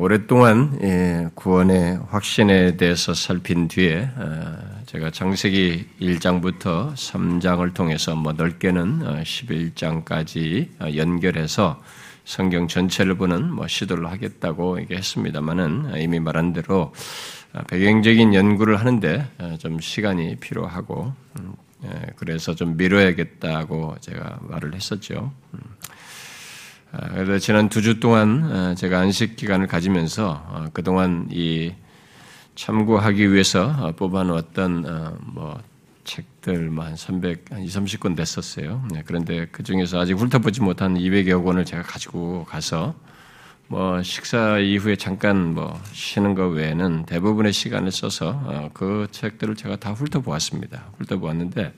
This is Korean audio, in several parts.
오랫동안 예, 구원의 확신에 대해서 살핀 뒤에 제가 창세기 1장부터 3장을 통해서 뭐 넓게는 11장까지 어, 연결해서 성경 전체를 보는 뭐 시도를 하겠다고 얘기했습니다만은 이미 말한 대로 어, 배경적인 연구를 하는데 어, 좀 시간이 필요하고 음, 예, 그래서 좀 미뤄야겠다고 제가 말을 했었죠. 음. 아, 그래서 지난 두 주 동안 제가 안식 기간을 가지면서 그동안 이 참고하기 위해서 어, 뽑아놓았던 어, 뭐 책들 한 300, 한 2, 30권 됐었어요. 네, 그런데 그 중에서 아직 훑어보지 못한 200여 권을 제가 가지고 가서 뭐 식사 이후에 잠깐 뭐 쉬는 것 외에는 대부분의 시간을 써서 어, 그 책들을 제가 다 훑어보았습니다. 훑어보았는데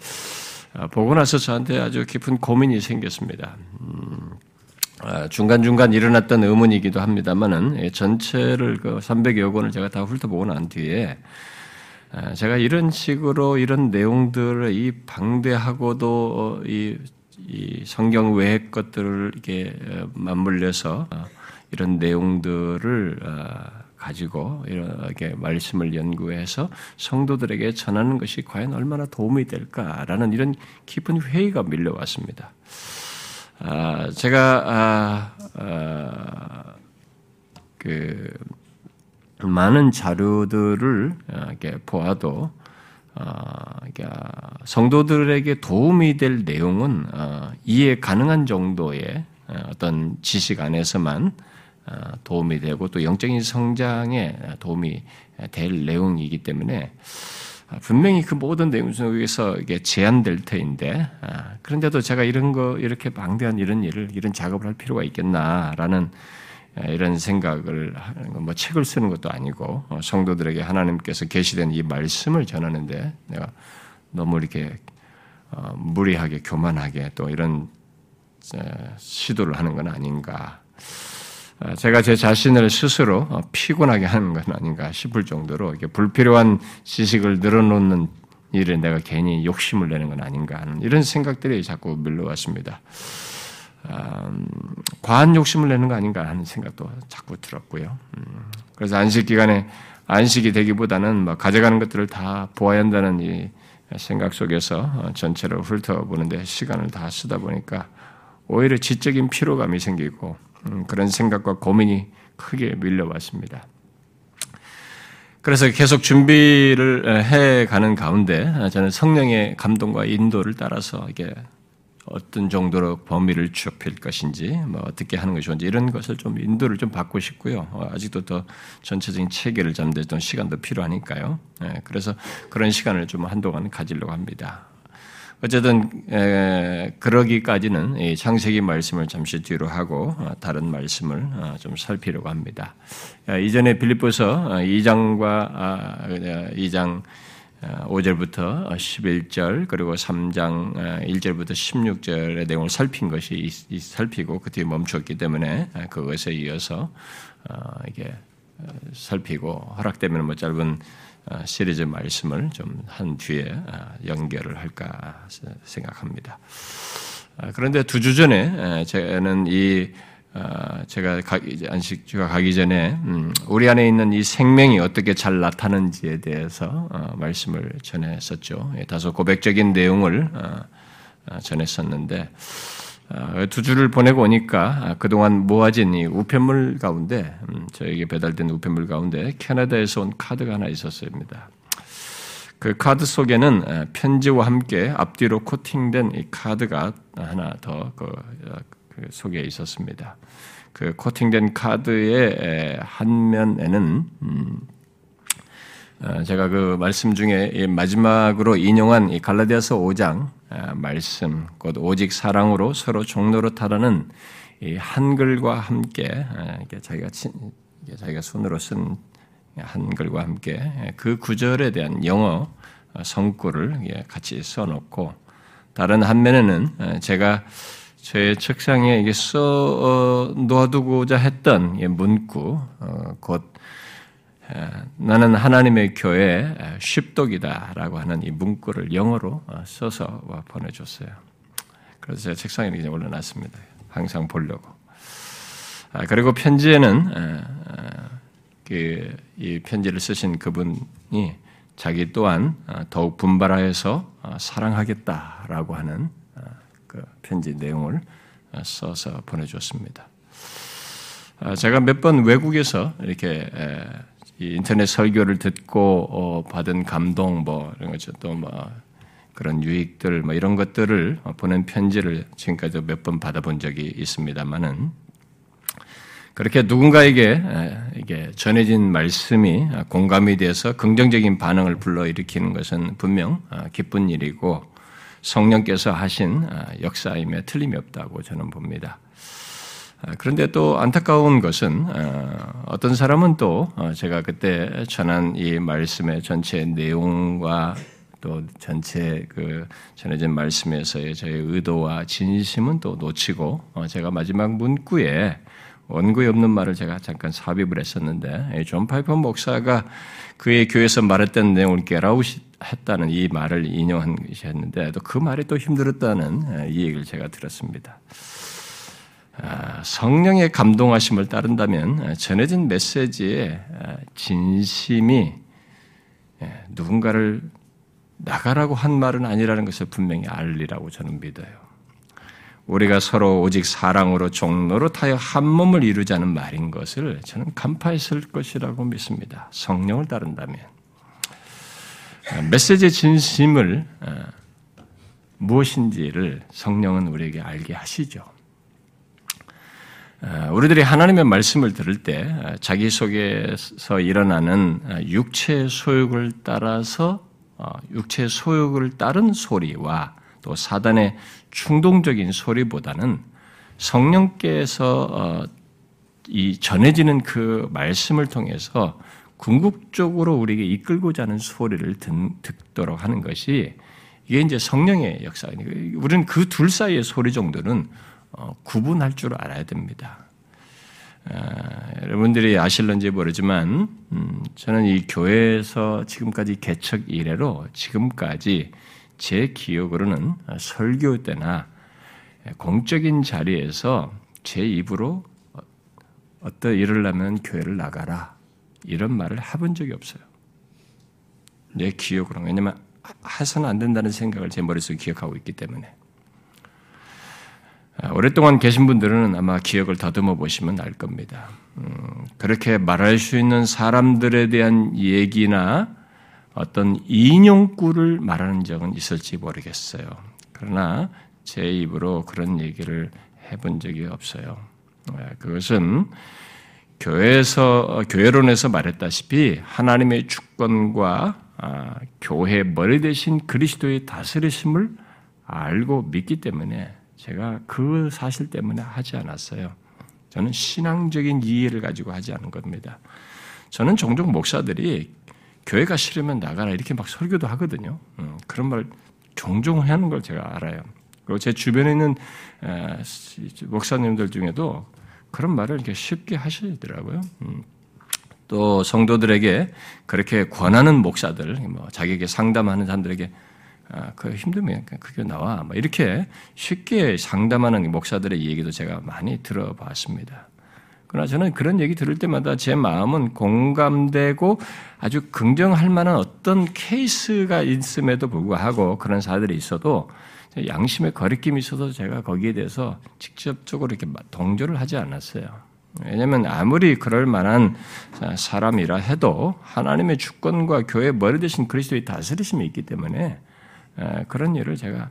보고 나서 저한테 아주 깊은 고민이 생겼습니다. 음, 아, 중간중간 일어났던 의문이기도 합니다만은 예, 전체를 그 300여 권을 제가 다 훑어보고 난 뒤에 아, 제가 이런 식으로 이런 내용들을 이 방대하고도 어, 이, 이 성경 외의 것들을 이렇게 어, 맞물려서 어, 이런 내용들을 가지고 이렇게 말씀을 연구해서 성도들에게 전하는 것이 과연 얼마나 도움이 될까라는 이런 깊은 회의가 밀려왔습니다. 아, 제가 아, 아, 그 많은 자료들을 이렇게 보아도 성도들에게 도움이 될 내용은 이해 가능한 정도의 어떤 지식 안에서만 도움이 되고 또 영적인 성장에 도움이 될 내용이기 때문에 아, 분명히 그 모든 내용 속에서 이게 제한될 터인데 아, 그런데도 제가 이런 거 이렇게 방대한 이런 일을 이런 작업을 할 필요가 있겠나라는 아, 이런 생각을 뭐 책을 쓰는 것도 아니고 어, 성도들에게 하나님께서 계시된 이 말씀을 전하는데 내가 너무 이렇게 어, 무리하게 교만하게 또 이런 시도를 하는 건 아닌가. 어, 제가 제 자신을 스스로 어, 피곤하게 하는 건 아닌가 싶을 정도로 불필요한 지식을 늘어놓는 일에 내가 괜히 욕심을 내는 건 아닌가 하는 이런 생각들이 자꾸 밀려왔습니다. 음, 과한 욕심을 내는 거 아닌가 하는 생각도 자꾸 들었고요. 음, 그래서 안식 기간에 안식이 되기보다는 뭐 가져가는 것들을 다 보아야 한다는 이 생각 속에서 어, 전체를 훑어보는데 시간을 다 쓰다 보니까 오히려 지적인 피로감이 생기고 음, 그런 생각과 고민이 크게 밀려왔습니다. 그래서 계속 준비를 해 가는 가운데 저는 성령의 감동과 인도를 따라서 이게 어떤 정도로 범위를 좁힐 것인지, 뭐 어떻게 하는 것이 좋은지 이런 것을 좀 인도를 좀 받고 싶고요. 어, 아직도 더 전체적인 체계를 잠들던 시간도 필요하니까요. 예, 그래서 그런 시간을 좀 한동안 가지려고 합니다. 어쨌든 에, 그러기까지는 이 창세기 말씀을 잠시 뒤로 하고 어, 다른 말씀을 어, 좀 살피려고 합니다. 어, 이전에 빌립보서 2장과 2장 5절부터 11절 그리고 3장 1절부터 16절의 내용을 살핀 것이 살피고 그 뒤에 멈췄기 때문에 그것에 이어서 이게 살피고 허락되면 뭐 짧은 어, 시리즈 말씀을 좀 한 뒤에 어, 연결을 할까 생각합니다. 어, 그런데 두 주 전에 저는 이 제가 안식주가 가기 전에 음, 우리 안에 있는 이 생명이 어떻게 잘 나타나는지에 대해서 말씀을 전했었죠. 예, 다소 고백적인 내용을 전했었는데 어, 두 주를 보내고 오니까 아, 그동안 모아진 이 우편물 가운데 음, 저에게 배달된 우편물 가운데 캐나다에서 온 카드가 하나 있었습니다. 그 카드 속에는 어, 편지와 함께 앞뒤로 코팅된 이 카드가 하나 더그 어, 그 속에 있었습니다. 그 코팅된 카드의 한 면에는 음, 제가 그 말씀 중에 마지막으로 인용한 이 갈라디아서 5장 아, 말씀, 곧 오직 사랑으로 서로 종로로 타라는 한글과 함께 아, 자기가 자기가 손으로 쓴 한글과 함께 그 구절에 대한 영어 성구를 같이 써놓고 다른 한면에는 제가 제 책상에 이게 써 어, 놓아두고자 했던 문구, 어, 곧 나는 하나님의 교회 쉽독이다라고 하는 이 문구를 영어로 어, 써서 보내줬어요. 그래서 제가 책상에 이렇게 올려놨습니다. 항상 보려고. 아, 그리고 편지에는 그, 이 편지를 쓰신 그분이 자기 또한 더욱 분발하여서 사랑하겠다라고 하는 그 편지 내용을 써서 보내주었습니다. 제가 몇 번 외국에서 이렇게 인터넷 설교를 듣고 어, 받은 감동 뭐 이런 거죠. 또뭐 그런 유익들 뭐 이런 것들을 보낸 편지를 지금까지 몇 번 받아본 적이 있습니다만은 그렇게 누군가에게 이게 전해진 말씀이 공감이 돼서 긍정적인 반응을 불러일으키는 것은 분명 아, 기쁜 일이고 성령께서 하신 아, 역사임에 틀림이 없다고 저는 봅니다. 아, 그런데 또 안타까운 것은 어떤 사람은 또 어, 제가 그때 전한 이 말씀의 전체 내용과 또 전체 그 전해진 말씀에서의 저의 의도와 진심은 또 놓치고 어, 제가 마지막 문구에 원고에 없는 말을 제가 잠깐 삽입을 했었는데 존 파이퍼 목사가 그의 교회에서 말했던 내용을 깨라웃 했다는 이 말을 인용한 것이었는데 또 그 말이 또 힘들었다는 이 얘기를 제가 들었습니다. 아, 성령의 감동하심을 따른다면 전해진 메시지의 진심이 누군가를 나가라고 한 말은 아니라는 것을 분명히 알리라고 저는 믿어요. 우리가 서로 오직 사랑으로 종로로 타여 한 몸을 이루자는 말인 것을 저는 간파했을 것이라고 믿습니다. 성령을 따른다면. 메시지의 진심을 어, 무엇인지를 성령은 우리에게 알게 하시죠. 어, 우리들이 하나님의 말씀을 들을 때 어, 자기 속에서 일어나는 육체 소욕을 따라서 육체 소욕을 따른 소리와 또 사단의 충동적인 소리보다는 성령께서 어, 이 전해지는 그 말씀을 통해서 궁극적으로 우리에게 이끌고자 하는 소리를 듣도록 하는 것이 이게 이제 성령의 역사니까 우리는 그 둘 사이의 소리 정도는 어, 구분할 줄 알아야 됩니다. 아, 여러분들이 아실런지 모르지만 음, 저는 이 교회에서 지금까지 개척 이래로 지금까지 제 기억으로는 설교 때나 공적인 자리에서 제 입으로 어떤 일을 하면 교회를 나가라 이런 말을 해본 적이 없어요. 내 기억으로 왜냐면 해서는 안 된다는 생각을 제 머릿속에 기억하고 있기 때문에 오랫동안 계신 분들은 아마 기억을 더듬어 보시면 알 겁니다. 음, 그렇게 말할 수 있는 사람들에 대한 얘기나 어떤 인용구를 말하는 적은 있을지 모르겠어요. 그러나 제 입으로 그런 얘기를 해본 적이 없어요. 네, 그것은 교회에서 교회론에서 말했다시피 하나님의 주권과 아, 교회 머리 대신 그리스도의 다스리심을 알고 믿기 때문에 제가 그 사실 때문에 하지 않았어요. 저는 신앙적인 이해를 가지고 하지 않은 겁니다. 저는 종종 목사들이 교회가 싫으면 나가라 이렇게 막 설교도 하거든요. 음, 그런 말 종종 하는 걸 제가 알아요. 그리고 제 주변에 있는 목사님들 중에도 그런 말을 이렇게 쉽게 하시더라고요. 음, 또 성도들에게 그렇게 권하는 목사들, 뭐 자기에게 상담하는 사람들에게 아, 그 힘들면 그게 나와. 뭐 이렇게 쉽게 상담하는 목사들의 얘기도 제가 많이 들어봤습니다. 그러나 저는 그런 얘기 들을 때마다 제 마음은 공감되고 아주 긍정할 만한 어떤 케이스가 있음에도 불구하고 그런 사들이 있어도 양심의 거리낌이 있어서 제가 거기에 대해서 직접적으로 이렇게 동조를 하지 않았어요. 왜냐하면 아무리 그럴 만한 사람이라 해도 하나님의 주권과 교회 머리 대신 그리스도의 다스리심이 있기 때문에 그런 일을 제가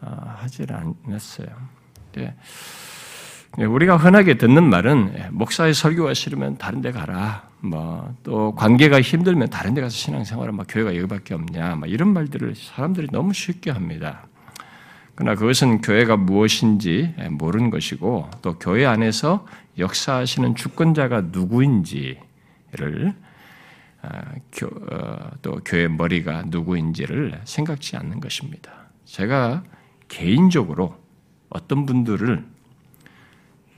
어, 하지 않았어요. 네. 예, 우리가 흔하게 듣는 말은 예, 목사의 설교가 싫으면 다른 데 가라. 뭐 또 관계가 힘들면 다른 데 가서 신앙생활을 막 교회가 여기밖에 없냐. 막 이런 말들을 사람들이 너무 쉽게 합니다. 그러나 그것은 교회가 무엇인지 예, 모르는 것이고 또 교회 안에서 역사하시는 주권자가 누구인지를 아, 어, 또 교회 머리가 누구인지를 생각지 않는 것입니다. 제가 개인적으로 어떤 분들을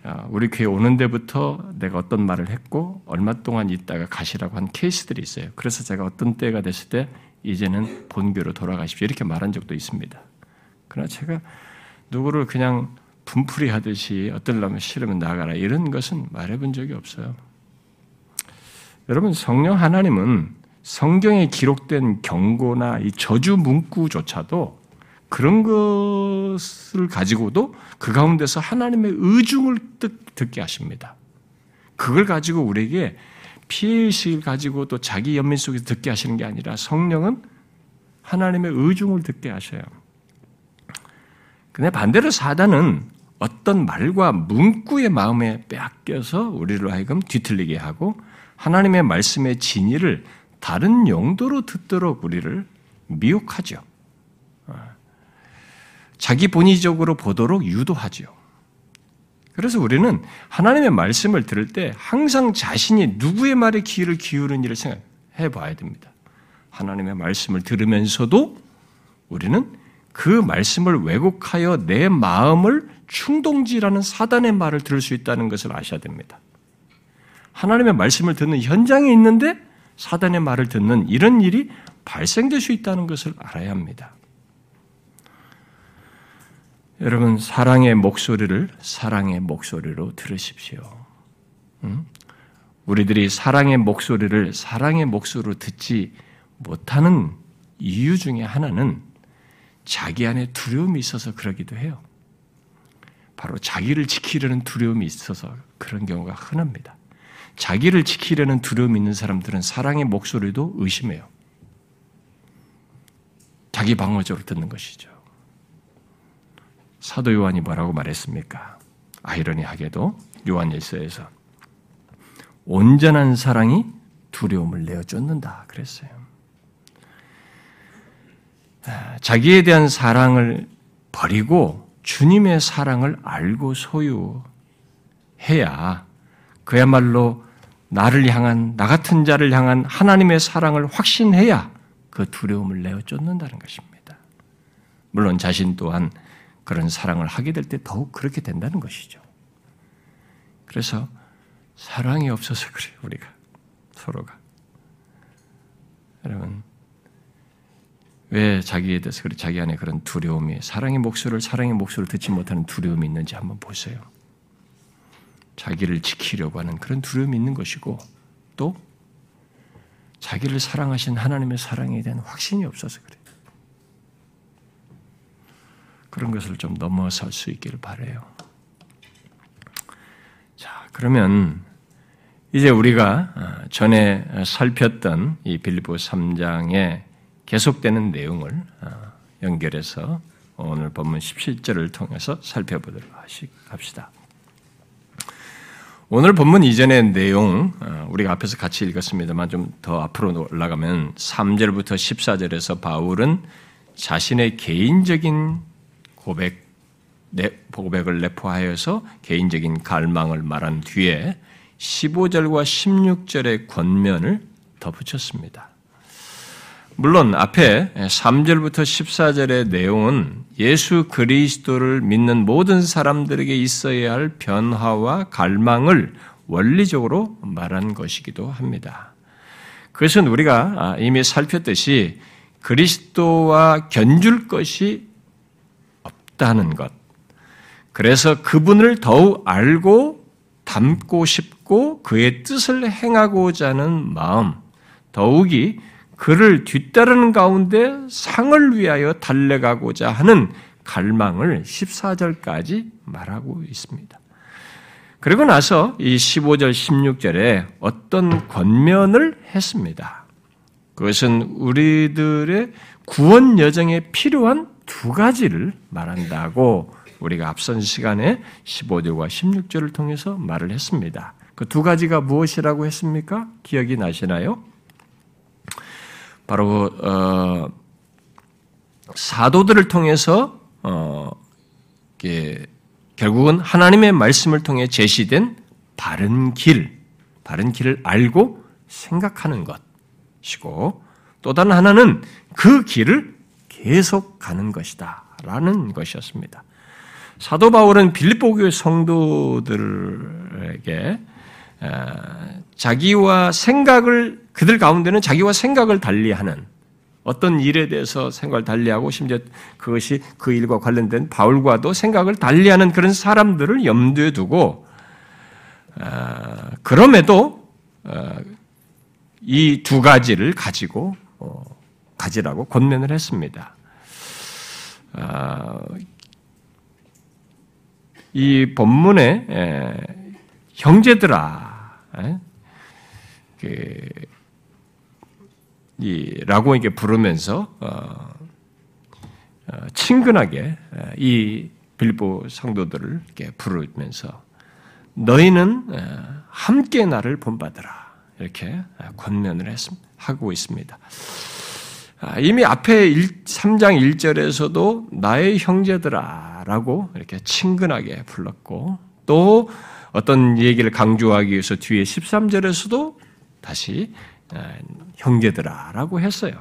아, 우리 교회 오는 데부터 내가 어떤 말을 했고 얼마 동안 있다가 가시라고 한 케이스들이 있어요. 그래서 제가 어떤 때가 됐을 때 이제는 본교로 돌아가십시오 이렇게 말한 적도 있습니다. 그러나 제가 누구를 그냥 분풀이 하듯이 어떨려면 싫으면 나가라 이런 것은 말해본 적이 없어요. 여러분 성령 하나님은 성경에 기록된 경고나 이 저주 문구조차도 그런 것을 가지고도 그 가운데서 하나님의 의중을 듣게 하십니다. 그걸 가지고 우리에게 피해의식을 가지고 또 자기 연민 속에서 듣게 하시는 게 아니라 성령은 하나님의 의중을 듣게 하셔요. 근데 반대로 사단은 어떤 말과 문구의 마음에 빼앗겨서 우리를 하여금 뒤틀리게 하고 하나님의 말씀의 진리를 다른 용도로 듣도록 우리를 미혹하죠. 자기 본의적으로 보도록 유도하죠. 그래서 우리는 하나님의 말씀을 들을 때 항상 자신이 누구의 말에 귀를 기울인 일을 생각해 봐야 됩니다. 하나님의 말씀을 들으면서도 우리는 그 말씀을 왜곡하여 내 마음을 충동질하는 사단의 말을 들을 수 있다는 것을 아셔야 됩니다. 하나님의 말씀을 듣는 현장에 있는데 사단의 말을 듣는 이런 일이 발생될 수 있다는 것을 알아야 합니다. 여러분 사랑의 목소리를 사랑의 목소리로 들으십시오. 음? 우리들이 사랑의 목소리를 사랑의 목소리로 듣지 못하는 이유 중에 하나는 자기 안에 두려움이 있어서 그러기도 해요. 바로 자기를 지키려는 두려움이 있어서 그런 경우가 흔합니다. 자기를 지키려는 두려움이 있는 사람들은 사랑의 목소리도 의심해요. 자기 방어적으로 듣는 것이죠. 사도 요한이 뭐라고 말했습니까? 아이러니하게도 요한 일서에서 온전한 사랑이 두려움을 내어 쫓는다 그랬어요. 아, 자기에 대한 사랑을 버리고 주님의 사랑을 알고 소유해야 그야말로 나를 향한 나 같은 자를 향한 하나님의 사랑을 확신해야 그 두려움을 내어 쫓는다는 것입니다. 물론 자신 또한 그런 사랑을 하게 될 때 더욱 그렇게 된다는 것이죠. 그래서 사랑이 없어서 그래요, 우리가. 서로가. 여러분, 왜 자기에 대해서 자기 안에 그런 두려움이, 사랑의 목소리를, 사랑의 목소리를 듣지 못하는 두려움이 있는지 한번 보세요. 자기를 지키려고 하는 그런 두려움이 있는 것이고, 또, 자기를 사랑하신 하나님의 사랑에 대한 확신이 없어서 그래요. 그런 것을 좀 넘어설 수 있기를 바래요. 자, 그러면 이제 우리가 어, 전에 살폈던 이 빌립보 3장에 계속되는 내용을 어, 연결해서 오늘 본문 17절을 통해서 살펴보도록 합시다. 오늘 본문 이전의 내용 어, 우리가 앞에서 같이 읽었습니다만 좀 더 앞으로 올라가면 3절부터 14절에서 바울은 자신의 개인적인 고백, 고백을 내포하여서 개인적인 갈망을 말한 뒤에 15절과 16절의 권면을 덧붙였습니다. 물론 앞에 3절부터 14절의 내용은 예수 그리스도를 믿는 모든 사람들에게 있어야 할 변화와 갈망을 원리적으로 말한 것이기도 합니다. 그것은 우리가 이미 살폈듯이 그리스도와 견줄 것이 없다는 것. 그래서 그분을 더욱 알고 닮고 싶고 그의 뜻을 행하고자 하는 마음, 더욱이 그를 뒤따르는 가운데 상을 위하여 달려가고자 하는 갈망을 14절까지 말하고 있습니다. 그리고 나서 이 15절, 16절에 어떤 권면을 했습니다. 그것은 우리들의 구원 여정에 필요한 두 가지를 말한다고 우리가 앞선 시간에 15절과 16절을 통해서 말을 했습니다. 그 두 가지가 무엇이라고 했습니까? 기억이 나시나요? 바로 어, 사도들을 통해서 어, 결국은 하나님의 말씀을 통해 제시된 바른 길, 바른 길을 알고 생각하는 것이고 또 다른 하나는 그 길을 계속 가는 것이다. 라는 것이었습니다. 사도 바울은 빌립보 교회 성도들에게 자기와 생각을 그들 가운데는 자기와 생각을 달리하는 어떤 일에 대해서 생각을 달리하고 심지어 그것이 그 일과 관련된 바울과도 생각을 달리하는 그런 사람들을 염두에 두고 그럼에도 이 두 가지를 가지고 어, 가지라고 권면을 했습니다. 아, 이 본문에 에, 형제들아, 에? 그, 이 라고 이렇게 부르면서 어, 어, 친근하게 이 빌보 성도들을 이렇게 부르면서 너희는 함께 나를 본받으라 이렇게 권면을 했, 하고 있습니다. 아, 이미 앞에 3장 1절에서도 나의 형제들아 라고 이렇게 친근하게 불렀고 또 어떤 얘기를 강조하기 위해서 뒤에 13절에서도 다시 형제들아 라고 했어요.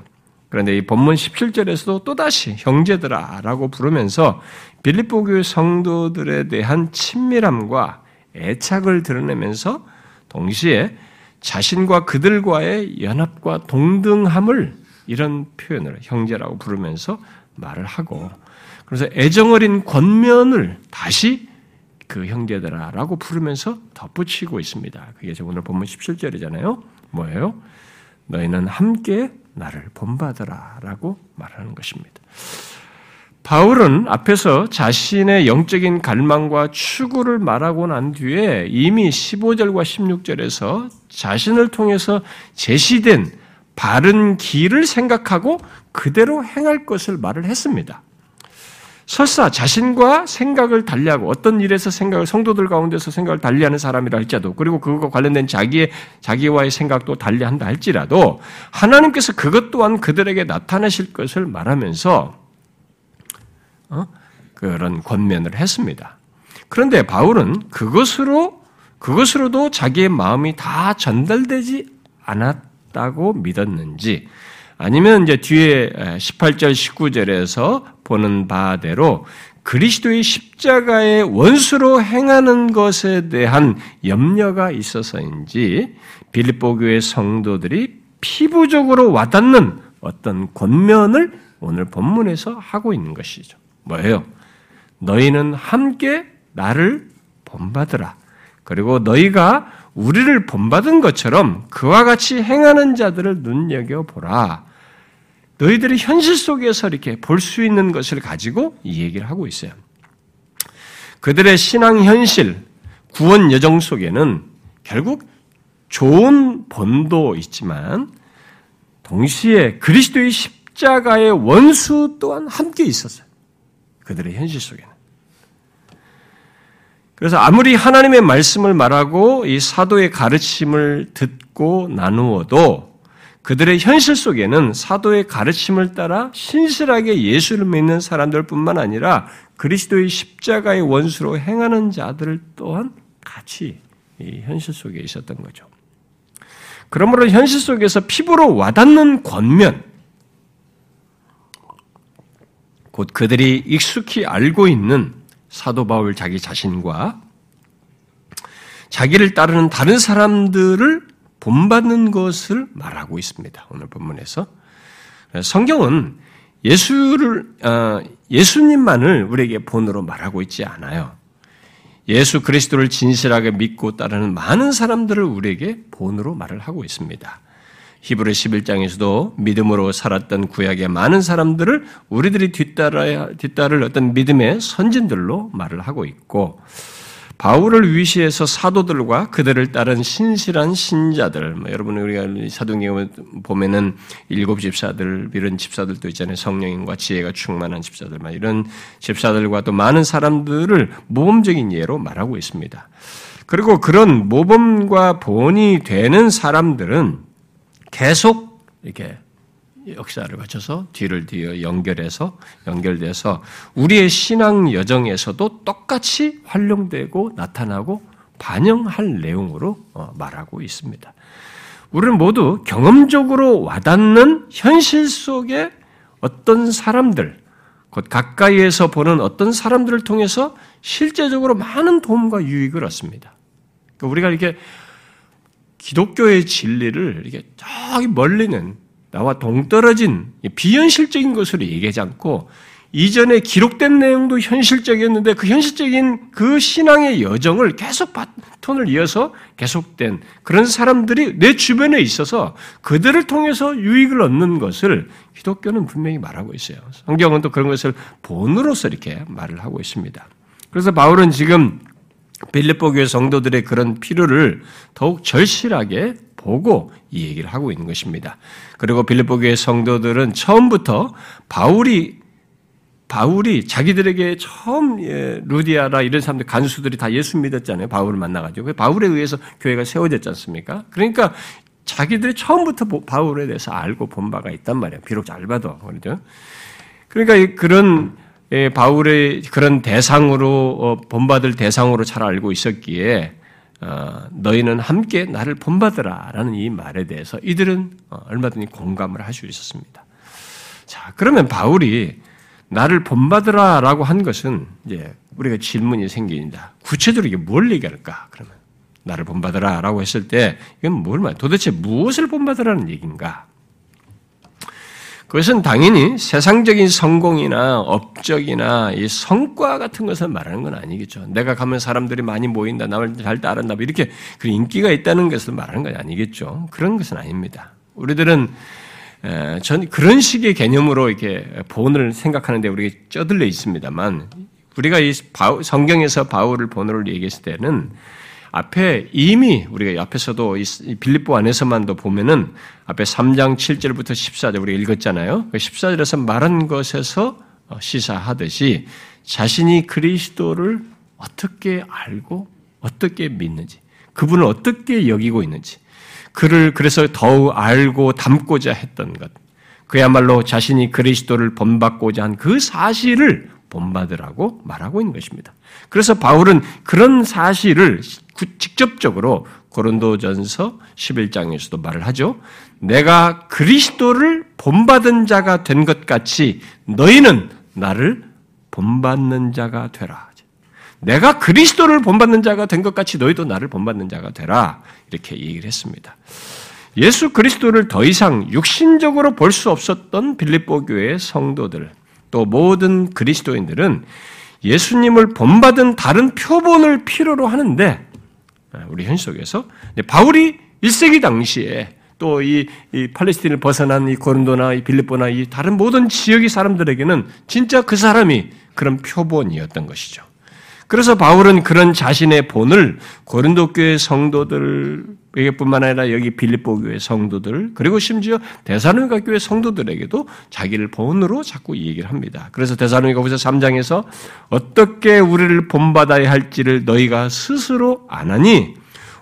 그런데 이 본문 17절에서도 또다시 형제들아 라고 부르면서 빌립보 교회 성도들에 대한 친밀함과 애착을 드러내면서 동시에 자신과 그들과의 연합과 동등함을 이런 표현을 형제라고 부르면서 말을 하고 그래서 애정어린 권면을 다시 그 형제들아 라고 부르면서 덧붙이고 있습니다. 그게 오늘 본문 17절이잖아요. 뭐예요? 너희는 함께 나를 본받으라 라고 말하는 것입니다. 바울은 앞에서 자신의 영적인 갈망과 추구를 말하고 난 뒤에 이미 15절과 16절에서 자신을 통해서 제시된 바른 길을 생각하고 그대로 행할 것을 말을 했습니다. 설사 자신과 생각을 달리하고 어떤 일에서 생각을 성도들 가운데서 생각을 달리하는 사람이라 할지라도 그리고 그것과 관련된 자기의 자기와의 생각도 달리한다 할지라도 하나님께서 그것 또한 그들에게 나타내실 것을 말하면서 어? 그런 권면을 했습니다. 그런데 바울은 그것으로 그것으로도 자기의 마음이 다 전달되지 않았다고 믿었는지 아니면 이제 뒤에 18절 19절에서 보는 바대로 그리스도의 십자가의 원수로 행하는 것에 대한 염려가 있어서인지 빌립보 교회 성도들이 피부적으로 와닿는 어떤 권면을 오늘 본문에서 하고 있는 것이죠. 뭐예요? 너희는 함께 나를 본받으라. 그리고 너희가 우리를 본받은 것처럼 그와 같이 행하는 자들을 눈여겨보라. 너희들이 현실 속에서 이렇게 볼 수 있는 것을 가지고 이 얘기를 하고 있어요. 그들의 신앙 현실, 구원 여정 속에는 결국 좋은 본도 있지만 동시에 그리스도의 십자가의 원수 또한 함께 있었어요. 그들의 현실 속에는. 그래서 아무리 하나님의 말씀을 말하고 이 사도의 가르침을 듣고 나누어도 그들의 현실 속에는 사도의 가르침을 따라 신실하게 예수를 믿는 사람들 뿐만 아니라 그리스도의 십자가의 원수로 행하는 자들 또한 같이 이 현실 속에 있었던 거죠. 그러므로 현실 속에서 피부로 와닿는 권면, 곧 그들이 익숙히 알고 있는 사도 바울 자기 자신과 자기를 따르는 다른 사람들을 본받는 것을 말하고 있습니다. 오늘 본문에서 성경은 예수를 어, 예수님만을 우리에게 본으로 말하고 있지 않아요. 예수 그리스도를 진실하게 믿고 따르는 많은 사람들을 우리에게 본으로 말을 하고 있습니다. 히브리 11장에서도 믿음으로 살았던 구약의 많은 사람들을 우리들이 뒤따라야 뒤따를 어떤 믿음의 선진들로 말을 하고 있고 바울을 위시해서 사도들과 그들을 따른 신실한 신자들, 뭐 여러분 우리가 사도행을 보면은 일곱 집사들 이런 집사들도 있잖아요. 성령인과 지혜가 충만한 집사들, 막 이런 집사들과 또 많은 사람들을 모범적인 예로 말하고 있습니다. 그리고 그런 모범과 본이 되는 사람들은 계속 이렇게 역사를 거쳐서 뒤를 뒤어 연결해서 연결돼서 우리의 신앙 여정에서도 똑같이 활용되고 나타나고 반영할 내용으로 어, 말하고 있습니다. 우리는 모두 경험적으로 와닿는 현실 속의 어떤 사람들, 곧 가까이에서 보는 어떤 사람들을 통해서 실제적으로 많은 도움과 유익을 얻습니다. 그러니까 우리가 이렇게 기독교의 진리를 이렇게 저기 멀리는 나와 동떨어진 비현실적인 것으로 얘기하지 않고 이전에 기록된 내용도 현실적이었는데 그 현실적인 그 신앙의 여정을 계속 바톤을 이어서 계속된 그런 사람들이 내 주변에 있어서 그들을 통해서 유익을 얻는 것을 기독교는 분명히 말하고 있어요. 성경은 또 그런 것을 본으로서 이렇게 말을 하고 있습니다. 그래서 바울은 지금 빌립보 교회 성도들의 그런 필요를 더욱 절실하게 보고 이 얘기를 하고 있는 것입니다. 그리고 빌립보 교회 성도들은 처음부터 바울이 바울이 자기들에게 처음 예, 루디아라 이런 사람들 간수들이 다 예수 믿었잖아요. 바울을 만나가지고 바울에 의해서 교회가 세워졌지 않습니까? 그러니까 자기들이 처음부터 바울에 대해서 알고 본 바가 있단 말이에요. 비록 짧아도 그렇죠. 그러니까 그런 예, 바울의 그런 대상으로 어, 본받을 대상으로 잘 알고 있었기에 어, 너희는 함께 나를 본받으라라는 이 말에 대해서 이들은 어, 얼마든지 공감을 할 수 있었습니다. 자, 그러면 바울이 나를 본받으라라고 한 것은 이제 우리가 질문이 생깁니다. 구체적으로 이게 뭘 얘기할까? 그러면 나를 본받으라라고 했을 때 이건 뭘 말? 도대체 무엇을 본받으라는 얘기인가? 그것은 당연히 세상적인 성공이나 업적이나 이 성과 같은 것을 말하는 건 아니겠죠. 내가 가면 사람들이 많이 모인다, 나를 잘 따른다, 뭐 이렇게 그 인기가 있다는 것을 말하는 건 아니겠죠. 그런 것은 아닙니다. 우리들은 전 그런 식의 개념으로 이렇게 본을 생각하는데 우리가 쩌들려 있습니다만 우리가 이 성경에서 바울을 본으로 얘기했을 때는 앞에 이미 우리가 앞에서도 빌립보 안에서만도 보면은 앞에 3장 7절부터 14절 우리가 읽었잖아요. 14절에서 그 말한 것에서 어, 시사하듯이 자신이 그리스도를 어떻게 알고 어떻게 믿는지 그분을 어떻게 여기고 있는지 그를 그래서 더욱 알고 담고자 했던 것 그야말로 자신이 그리스도를 본받고자 한 그 사실을 본받으라고 말하고 있는 것입니다. 그래서 바울은 그런 사실을 직접적으로 고린도전서 11장에서도 말을 하죠. 내가 그리스도를 본받은 자가 된 것 같이 너희는 나를 본받는 자가 되라. 내가 그리스도를 본받는 자가 된 것 같이 너희도 나를 본받는 자가 되라. 이렇게 얘기를 했습니다. 예수 그리스도를 더 이상 육신적으로 볼 수 없었던 빌립보 교회의 성도들, 또 모든 그리스도인들은 예수님을 본받은 다른 표본을 필요로 하는데 아, 우리 현실 속에서 바울이 1세기 당시에 또 이 팔레스틴을 벗어난 이 고린도나 이 빌립보나 이 다른 모든 지역의 사람들에게는 진짜 그 사람이 그런 표본이었던 것이죠. 그래서 바울은 그런 자신의 본을 고린도 교회 성도들에게뿐만 아니라 여기 빌립보 교회 성도들 그리고 심지어 대사로니가 교회 성도들에게도 자기를 본으로 자꾸 얘기를 합니다. 그래서 대사로니가 후서 3장에서 어떻게 우리를 본받아야 할지를 너희가 스스로 안하니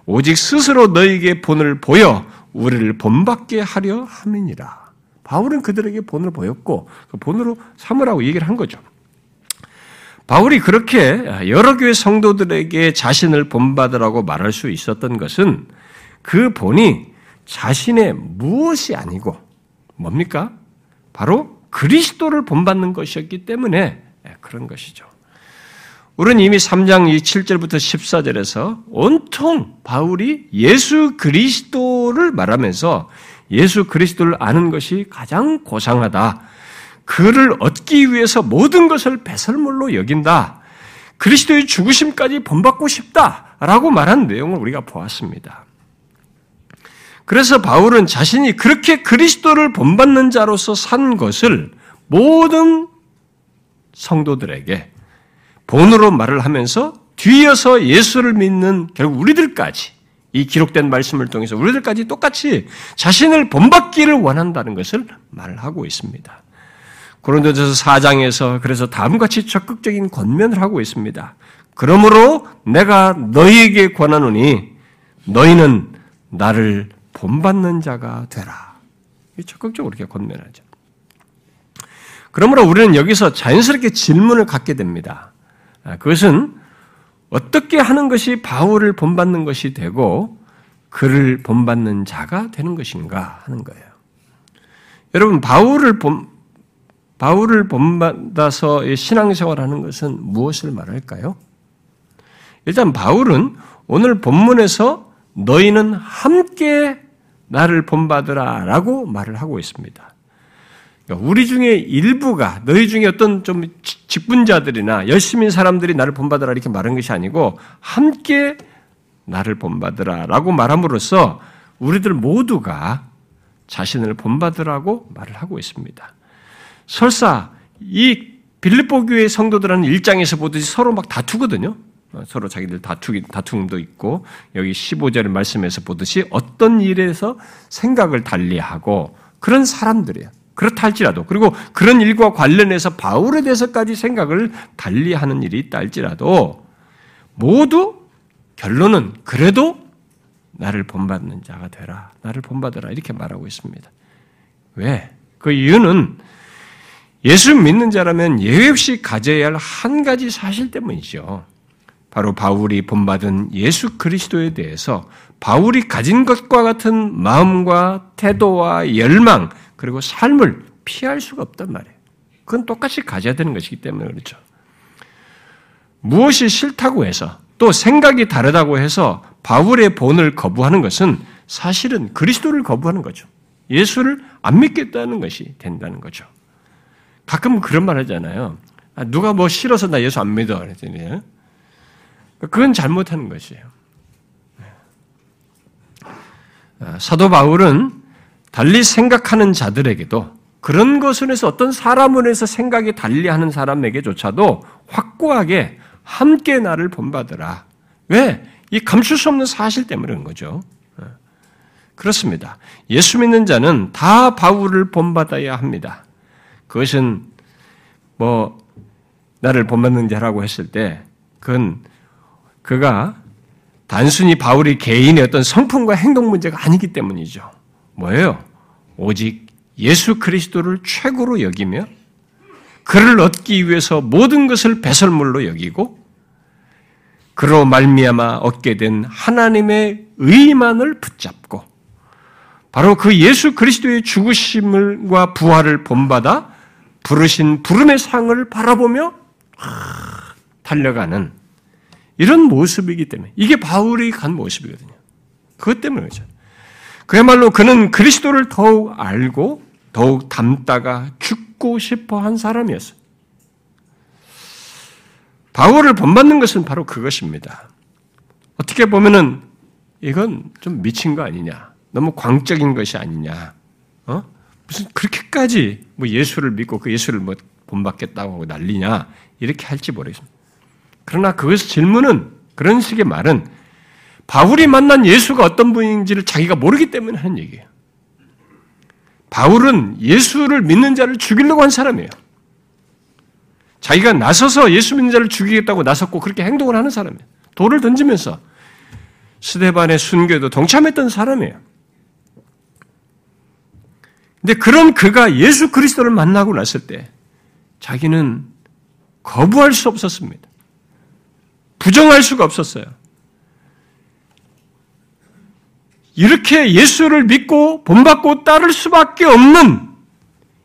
오직 스스로 너희에게 본을 보여 우리를 본받게 하려 함이니라. 바울은 그들에게 본을 보였고 그 본으로 삼으라고 얘기를 한 거죠. 바울이 그렇게 여러 교회 성도들에게 자신을 본받으라고 말할 수 있었던 것은 그 본이 자신의 무엇이 아니고 뭡니까? 바로 그리스도를 본받는 것이었기 때문에 그런 것이죠. 우리는 이미 3장 7절부터 14절에서 온통 바울이 예수 그리스도를 말하면서 예수 그리스도를 아는 것이 가장 고상하다. 그를 얻기 위해서 모든 것을 배설물로 여긴다. 그리스도의 죽으심까지 본받고 싶다라고 말한 내용을 우리가 보았습니다. 그래서 바울은 자신이 그렇게 그리스도를 본받는 자로서 산 것을 모든 성도들에게 본으로 말을 하면서 뒤이어서 예수를 믿는 결국 우리들까지 이 기록된 말씀을 통해서 우리들까지 똑같이 자신을 본받기를 원한다는 것을 말하고 있습니다. 고린도전서 4장에서 그래서 다음같이 적극적인 권면을 하고 있습니다. 그러므로 내가 너희에게 권하노니 너희는 나를 본받는 자가 되라. 적극적으로 이렇게 권면하죠. 그러므로 우리는 여기서 자연스럽게 질문을 갖게 됩니다. 아, 그것은 어떻게 하는 것이 바울을 본받는 것이 되고 그를 본받는 자가 되는 것인가 하는 거예요. 여러분 바울을 본 바울을 본받아서 신앙생활하는 것은 무엇을 말할까요? 일단 바울은 오늘 본문에서 너희는 함께 나를 본받으라 라고 말을 하고 있습니다. 그러니까 우리 중에 일부가 너희 중에 어떤 좀 직분자들이나 열심히 사람들이 나를 본받으라 이렇게 말한 것이 아니고 함께 나를 본받으라 라고 말함으로써 우리들 모두가 자신을 본받으라고 말을 하고 있습니다. 설사 이 빌립보 교회 성도들은 일장에서 보듯이 서로 막 다투거든요. 어, 서로 자기들 다투기, 다툼도 있고 여기 15절 말씀에서 보듯이 어떤 일에서 생각을 달리하고 그런 사람들이에요. 그렇다 할지라도 그리고 그런 일과 관련해서 바울에 대해서까지 생각을 달리하는 일이 있다 할지라도 모두 결론은 그래도 나를 본받는 자가 되라. 나를 본받으라. 이렇게 말하고 있습니다. 왜? 그 이유는 예수 믿는 자라면 예외 없이 가져야 할 한 가지 사실 때문이죠. 바로 바울이 본받은 예수 그리스도에 대해서 바울이 가진 것과 같은 마음과 태도와 열망 그리고 삶을 피할 수가 없단 말이에요. 그건 똑같이 가져야 되는 것이기 때문에 그렇죠. 무엇이 싫다고 해서 또 생각이 다르다고 해서 바울의 본을 거부하는 것은 사실은 그리스도를 거부하는 거죠. 예수를 안 믿겠다는 것이 된다는 거죠. 가끔 그런 말 하잖아요. 아, 누가 뭐 싫어서 나 예수 안 믿어. 그랬더니 그건 잘못하는 것이에요. 아, 사도 바울은 달리 생각하는 자들에게도 그런 것을 해서 어떤 사람을 해서 생각이 달리하는 사람에게조차도 확고하게 함께 나를 본받으라. 왜? 이 감출 수 없는 사실 때문에 그런 거죠. 아, 그렇습니다. 예수 믿는 자는 다 바울을 본받아야 합니다. 그것은 뭐 나를 본받는 자라고 했을 때 그건 그가 단순히 바울이 개인의 어떤 성품과 행동 문제가 아니기 때문이죠. 뭐예요? 오직 예수 그리스도를 최고로 여기며 그를 얻기 위해서 모든 것을 배설물로 여기고 그로 말미암아 얻게 된 하나님의 의만을 붙잡고 바로 그 예수 그리스도의 죽으심과 부활을 본받아 부르신 부름의 상을 바라보며 달려가는 이런 모습이기 때문에 이게 바울이 간 모습이거든요. 그것 때문에 그렇죠. 그야말로 그는 그리스도를 더욱 알고 더욱 닮다가 죽고 싶어 한 사람이었어요. 바울을 본받는 것은 바로 그것입니다. 어떻게 보면은 이건 좀 미친 거 아니냐. 너무 광적인 것이 아니냐. 어? 무슨 그렇게까지 뭐 예수를 믿고 그 예수를 뭐 본받겠다고 난리냐. 이렇게 할지 모르겠습니다. 그러나 그것의 질문은 그런 식의 말은 바울이 만난 예수가 어떤 분인지를 자기가 모르기 때문에 하는 얘기예요. 바울은 예수를 믿는 자를 죽이려고 한 사람이에요. 자기가 나서서 예수 믿는 자를 죽이겠다고 나섰고 그렇게 행동을 하는 사람이에요. 돌을 던지면서 스데반의 순교에도 동참했던 사람이에요. 근데 그런 그가 예수 그리스도를 만나고 났을 때 자기는 거부할 수 없었습니다. 부정할 수가 없었어요. 이렇게 예수를 믿고 본받고 따를 수밖에 없는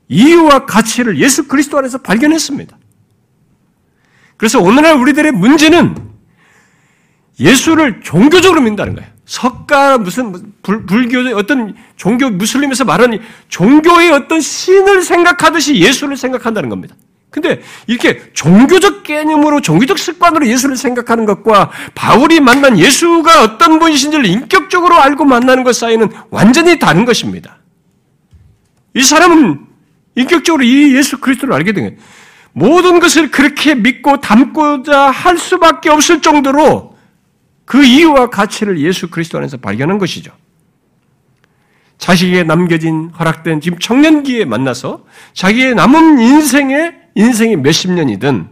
이유와 가치를 예수 그리스도 안에서 발견했습니다. 그래서 오늘날 우리들의 문제는 예수를 종교적으로 믿는다는 거예요. 석가 무슨 불, 불교 어떤 종교 무슬림에서 말하는 종교의 어떤 신을 생각하듯이 예수를 생각한다는 겁니다. 근데 이렇게 종교적 개념으로 종교적 습관으로 예수를 생각하는 것과 바울이 만난 예수가 어떤 분이신지를 인격적으로 알고 만나는 것 사이는 완전히 다른 것입니다. 이 사람은 인격적으로 이 예수 그리스도를 알게 된 거예요. 모든 것을 그렇게 믿고 담고자 할 수밖에 없을 정도로 그 이유와 가치를 예수 그리스도 안에서 발견한 것이죠. 자식에게 남겨진 허락된 지금 청년기에 만나서 자기의 남은 인생에 인생이 몇십 년이든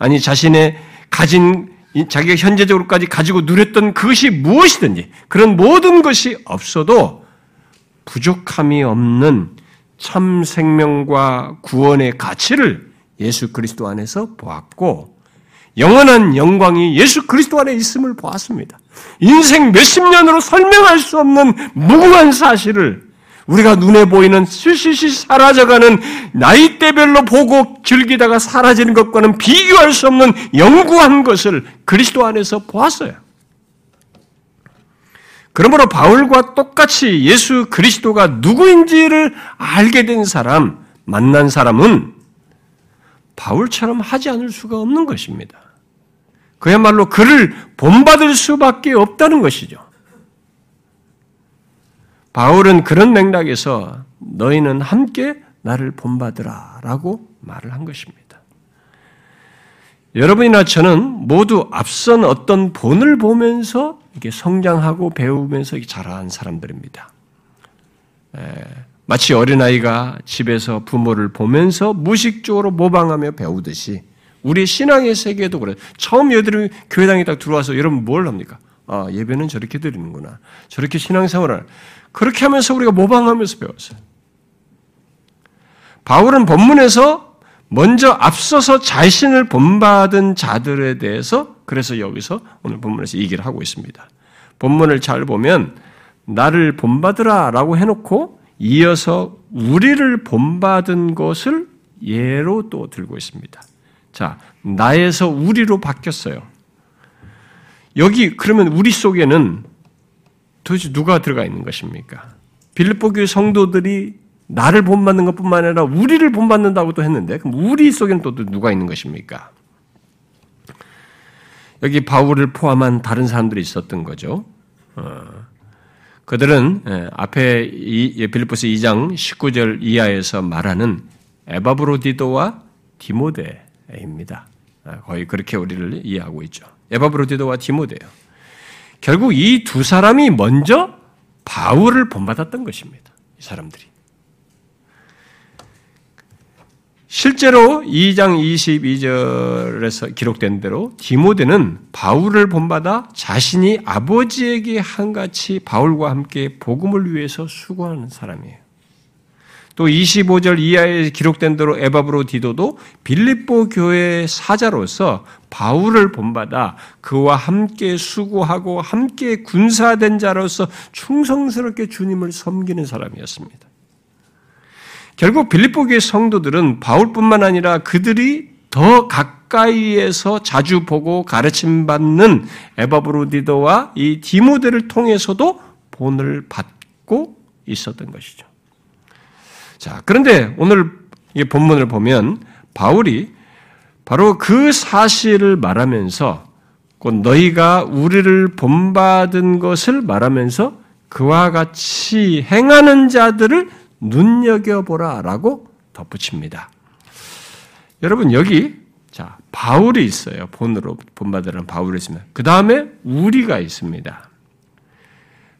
아니 자신의 가진 자기가 현재적으로까지 가지고 누렸던 그것이 무엇이든지 그런 모든 것이 없어도 부족함이 없는 참 생명과 구원의 가치를 예수 그리스도 안에서 보았고 영원한 영광이 예수 그리스도 안에 있음을 보았습니다. 인생 몇십 년으로 설명할 수 없는 무궁한 사실을 우리가 눈에 보이는 실실시 사라져가는 나이대별로 보고 즐기다가 사라지는 것과는 비교할 수 없는 영구한 것을 그리스도 안에서 보았어요. 그러므로 바울과 똑같이 예수 그리스도가 누구인지를 알게 된 사람, 만난 사람은 바울처럼 하지 않을 수가 없는 것입니다. 그야말로 그를 본받을 수밖에 없다는 것이죠. 바울은 그런 맥락에서 너희는 함께 나를 본받으라 라고 말을 한 것입니다. 여러분이나 저는 모두 앞선 어떤 본을 보면서 이게 성장하고 배우면서 자라한 사람들입니다. 마치 어린아이가 집에서 부모를 보면서 무식적으로 모방하며 배우듯이 우리 신앙의 세계도 그래. 처음 여들이 교회당에 딱 들어와서 여러분 뭘 합니까? 아, 예배는 저렇게 드리는구나. 저렇게 신앙생활을. 그렇게 하면서 우리가 모방하면서 배웠어요. 바울은 본문에서 먼저 앞서서 자신을 본받은 자들에 대해서 그래서 여기서 오늘 본문에서 얘기를 하고 있습니다. 본문을 잘 보면 나를 본받으라 라고 해놓고 이어서 우리를 본받은 것을 예로 또 들고 있습니다. 자, 나에서 우리로 바뀌었어요. 여기 그러면 우리 속에는 도대체 누가 들어가 있는 것입니까? 빌립보 교회 성도들이 나를 본받는 것뿐만 아니라 우리를 본받는다고도 했는데 그럼 우리 속에는 또 누가 있는 것입니까? 여기 바울을 포함한 다른 사람들이 있었던 거죠. 어, 그들은 예, 앞에 예, 빌립보스 2장 19절 이하에서 말하는 에바브로디도와 디모데입니다. 아, 거의 그렇게 우리를 이해하고 있죠. 에바브로디도와 디모데요. 결국 이 두 사람이 먼저 바울을 본받았던 것입니다. 이 사람들이. 실제로 2장 22절에서 기록된 대로 디모데는 바울을 본받아 자신이 아버지에게 한같이 바울과 함께 복음을 위해서 수고하는 사람이에요. 또 25절 이하에 기록된 대로 에바브로 디도도 빌립보 교회의 사자로서 바울을 본받아 그와 함께 수고하고 함께 군사된 자로서 충성스럽게 주님을 섬기는 사람이었습니다. 결국 빌립보교의 성도들은 바울뿐만 아니라 그들이 더 가까이에서 자주 보고 가르침 받는 에바브로디도와 이 디모데를 통해서도 본을 받고 있었던 것이죠. 자, 그런데 오늘 이 본문을 보면 바울이 바로 그 사실을 말하면서 곧 너희가 우리를 본받은 것을 말하면서 그와 같이 행하는 자들을 눈여겨보라라고 덧붙입니다. 여러분 여기 자 바울이 있어요. 본으로 본받으라는 바울이 있습니다. 그 다음에 우리가 있습니다.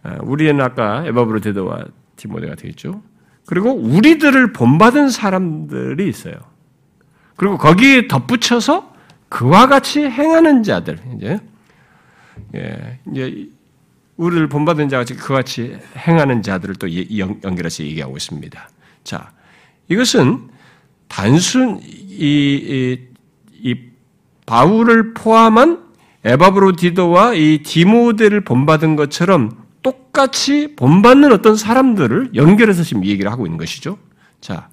아, 우리는 아까 에바브로 데도와 디모데가 되겠죠. 그리고 우리들을 본받은 사람들이 있어요. 그리고 거기에 덧붙여서 그와 같이 행하는 자들 이제 예, 이제 우리를 본받은 자같이 그같이 행하는 자들을 또 연결해서 얘기하고 있습니다. 자, 이것은 단순 이, 이, 이 바울을 포함한 에바브로디도와 이 디모데를 본받은 것처럼 똑같이 본받는 어떤 사람들을 연결해서 지금 얘기를 하고 있는 것이죠. 자,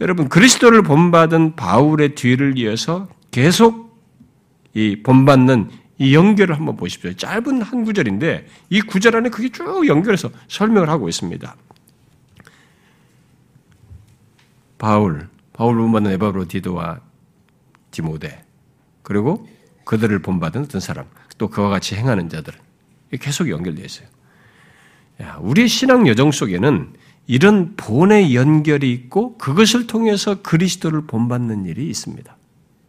여러분 그리스도를 본받은 바울의 뒤를 이어서 계속 이 본받는 이 연결을 한번 보십시오. 짧은 한 구절인데 이 구절 안에 그게 쭉 연결해서 설명을 하고 있습니다. 바울, 바울 본받는 에바로디도와 디모데, 그리고 그들을 본받은 어떤 사람, 또 그와 같이 행하는 자들, 계속 연결되어 있어요. 우리 신앙 여정 속에는 이런 본의 연결이 있고 그것을 통해서 그리스도를 본받는 일이 있습니다.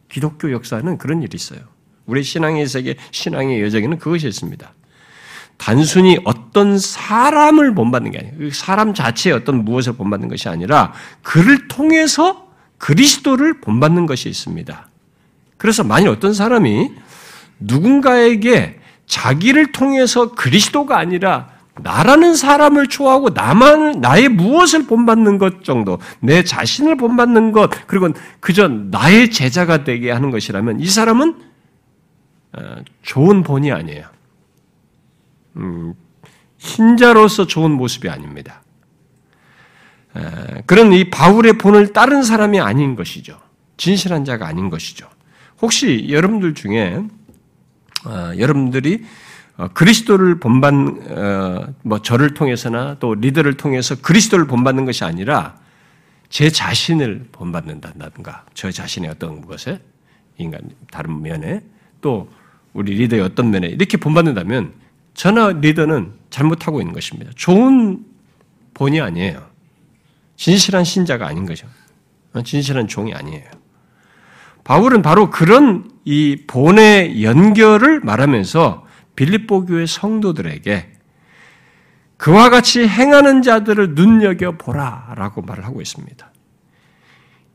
기독교 역사는 그런 일이 있어요. 우리 신앙의 세계, 신앙의 여정에는 그것이 있습니다. 단순히 어떤 사람을 본받는 게 아니에요. 그 사람 자체의 어떤 무엇을 본받는 것이 아니라 그를 통해서 그리스도를 본받는 것이 있습니다. 그래서 만일 어떤 사람이 누군가에게 자기를 통해서 그리스도가 아니라 나라는 사람을 좋아하고 나만 나의 무엇을 본받는 것 정도, 내 자신을 본받는 것, 그리고 그저 나의 제자가 되게 하는 것이라면 이 사람은 어, 좋은 본이 아니에요. 음, 신자로서 좋은 모습이 아닙니다. 그런 이 바울의 본을 따른 사람이 아닌 것이죠. 진실한 자가 아닌 것이죠. 혹시 여러분들 중에 어, 여러분들이 어, 그리스도를 본받 뭐 저를 통해서나 또 리더를 통해서 그리스도를 본받는 것이 아니라 제 자신을 본받는다든가 저 자신의 어떤 것에 인간 다른 면에 또 우리 리더의 어떤 면에 이렇게 본받는다면 저나 리더는 잘못하고 있는 것입니다. 좋은 본이 아니에요. 진실한 신자가 아닌 거죠. 진실한 종이 아니에요. 바울은 바로 그런 이 본의 연결을 말하면서 빌립보 교회 성도들에게 그와 같이 행하는 자들을 눈여겨 보라라고 말을 하고 있습니다.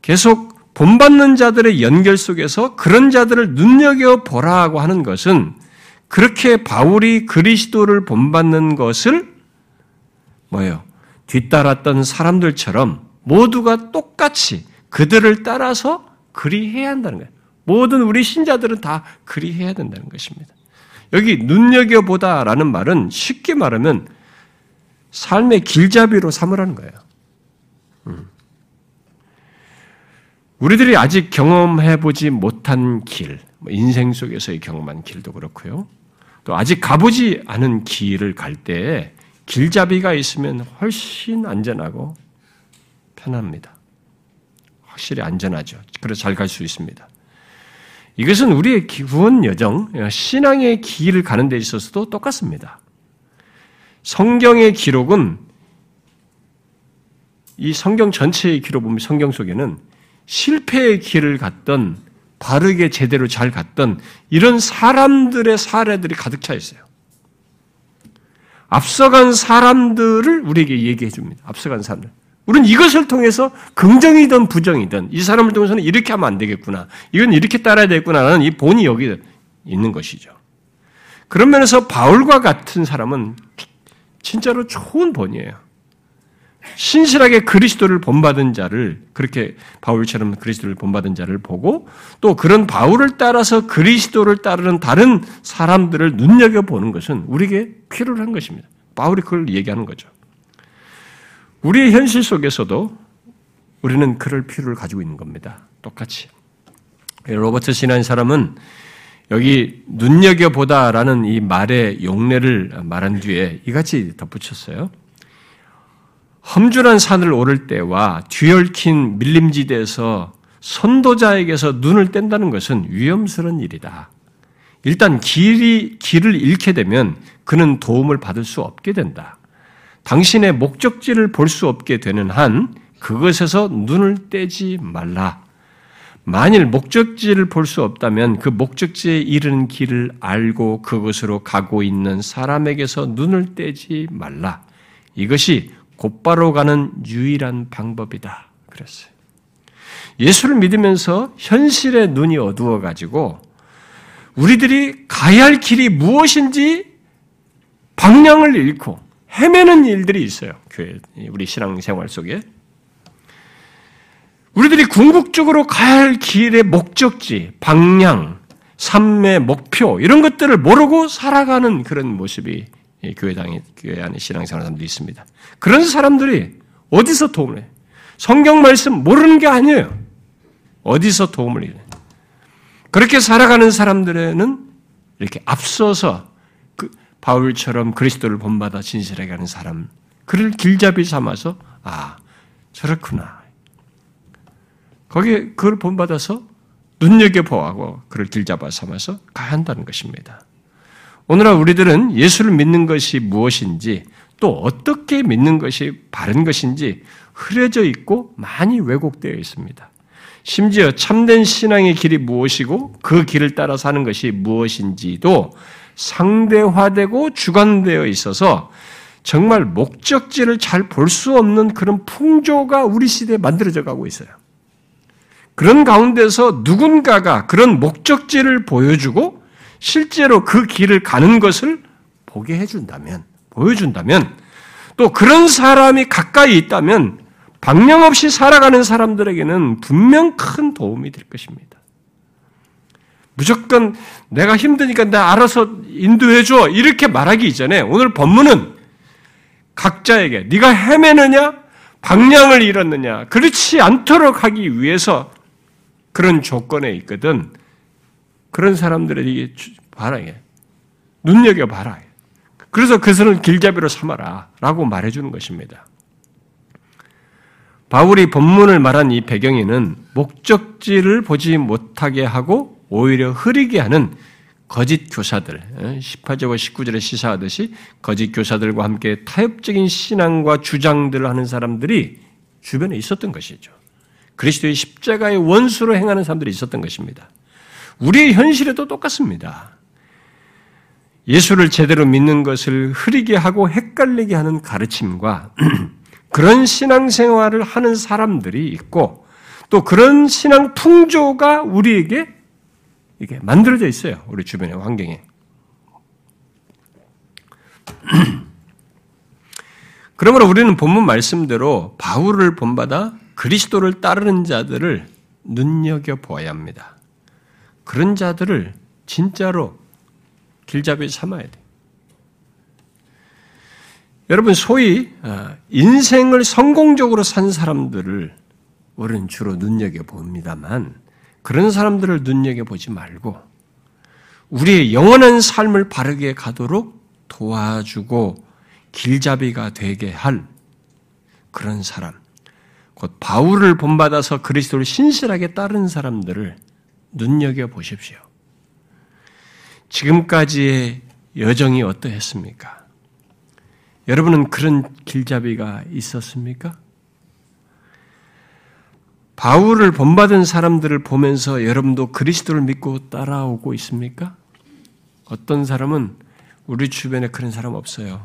계속 본받는 자들의 연결 속에서 그런 자들을 눈여겨 보라고 하는 것은 그렇게 바울이 그리스도를 본받는 것을 뭐예요? 뒤따랐던 사람들처럼 모두가 똑같이 그들을 따라서 그리해야 한다는 거예요. 모든 우리 신자들은 다 그리해야 된다는 것입니다. 여기 눈여겨보다라는 말은 쉽게 말하면 삶의 길잡이로 삼으라는 거예요. 음. 우리들이 아직 경험해보지 못한 길, 뭐 인생 속에서의 경험한 길도 그렇고요. 또 아직 가보지 않은 길을 갈때 길잡이가 있으면 훨씬 안전하고 편합니다. 확실히 안전하죠. 그래서 잘 갈 수 있습니다. 이것은 우리의 구원 여정, 신앙의 길을 가는 데 있어서도 똑같습니다. 성경의 기록은 이 성경 전체의 기록 보면 성경 속에는 실패의 길을 갔던 바르게 제대로 잘 갔던 이런 사람들의 사례들이 가득 차 있어요. 앞서간 사람들을 우리에게 얘기해 줍니다. 앞서간 사람들. 우리는 이것을 통해서 긍정이든 부정이든 이 사람을 통해서는 이렇게 하면 안 되겠구나. 이건 이렇게 따라야 되겠구나라는 이 본이 여기 있는 것이죠. 그런 면에서 바울과 같은 사람은 진짜로 좋은 본이에요. 신실하게 그리스도를 본받은 자를 그렇게 바울처럼 그리스도를 본받은 자를 보고 또 그런 바울을 따라서 그리스도를 따르는 다른 사람들을 눈여겨 보는 것은 우리에게 필요한 것입니다. 바울이 그걸 얘기하는 거죠. 우리의 현실 속에서도 우리는 그럴 필요를 가지고 있는 겁니다. 똑같이. 로버트 신한 사람은 여기 눈여겨보다라는 이 말의 용례를 말한 뒤에 이같이 덧붙였어요. 험준한 산을 오를 때와 뒤얽힌 밀림지대에서 선도자에게서 눈을 뗀다는 것은 위험스러운 일이다. 일단 길이, 길을 잃게 되면 그는 도움을 받을 수 없게 된다. 당신의 목적지를 볼 수 없게 되는 한 그것에서 눈을 떼지 말라. 만일 목적지를 볼 수 없다면 그 목적지에 이르는 길을 알고 그것으로 가고 있는 사람에게서 눈을 떼지 말라. 이것이 곧바로 가는 유일한 방법이다. 그랬어요. 예수를 믿으면서 현실의 눈이 어두워가지고 우리들이 가야 할 길이 무엇인지 방향을 잃고 헤매는 일들이 있어요. 교회, 우리 신앙생활 속에. 우리들이 궁극적으로 가야 할 길의 목적지, 방향, 삶의 목표, 이런 것들을 모르고 살아가는 그런 모습이 교회당에, 교회 안에 신앙생활 사람들이 있습니다. 그런 사람들이 어디서 도움을 해요? 성경 말씀 모르는 게 아니에요. 어디서 도움을 해요? 그렇게 살아가는 사람들에는 이렇게 앞서서 바울처럼 그리스도를 본받아 진실하게 하는 사람, 그를 길잡이 삼아서, 아, 저렇구나. 거기에 그걸 본받아서 눈여겨보고 그를 길잡아 삼아서 가야 한다는 것입니다. 오늘날 우리들은 예수를 믿는 것이 무엇인지 또 어떻게 믿는 것이 바른 것인지 흐려져 있고 많이 왜곡되어 있습니다. 심지어 참된 신앙의 길이 무엇이고 그 길을 따라 사는 것이 무엇인지도 상대화되고 주관되어 있어서 정말 목적지를 잘 볼 수 없는 그런 풍조가 우리 시대에 만들어져 가고 있어요. 그런 가운데서 누군가가 그런 목적지를 보여주고 실제로 그 길을 가는 것을 보게 해준다면, 보여준다면, 또 그런 사람이 가까이 있다면 방향 없이 살아가는 사람들에게는 분명 큰 도움이 될 것입니다. 무조건 내가 힘드니까 나 알아서 인도해줘 이렇게 말하기 이전에 오늘 본문은 각자에게 네가 헤매느냐 방향을 잃었느냐 그렇지 않도록 하기 위해서 그런 조건에 있거든 그런 사람들에게 봐라 눈여겨 봐라 그래서 그것을 길잡이로 삼아라 라고 말해 주는 것입니다 바울이 본문을 말한 이 배경에는 목적지를 보지 못하게 하고 오히려 흐리게 하는 거짓 교사들, 18절과 19절에 시사하듯이 거짓 교사들과 함께 타협적인 신앙과 주장들을 하는 사람들이 주변에 있었던 것이죠. 그리스도의 십자가의 원수로 행하는 사람들이 있었던 것입니다. 우리의 현실에도 똑같습니다. 예수를 제대로 믿는 것을 흐리게 하고 헷갈리게 하는 가르침과 그런 신앙생활을 하는 사람들이 있고 또 그런 신앙 풍조가 우리에게 이게 만들어져 있어요. 우리 주변의 환경에. 그러므로 우리는 본문 말씀대로 바울을 본받아 그리스도를 따르는 자들을 눈여겨 보아야 합니다. 그런 자들을 진짜로 길잡이 삼아야 돼. 여러분 소위 어, 인생을 성공적으로 산 사람들을 우리는 주로 눈여겨 봅니다만 그런 사람들을 눈여겨 보지 말고 우리의 영원한 삶을 바르게 가도록 도와주고 길잡이가 되게 할 그런 사람, 곧 바울을 본받아서 그리스도를 신실하게 따른 사람들을 눈여겨 보십시오. 지금까지의 여정이 어떠했습니까? 여러분은 그런 길잡이가 있었습니까? 바울을 본받은 사람들을 보면서 여러분도 그리스도를 믿고 따라오고 있습니까? 어떤 사람은 우리 주변에 그런 사람 없어요.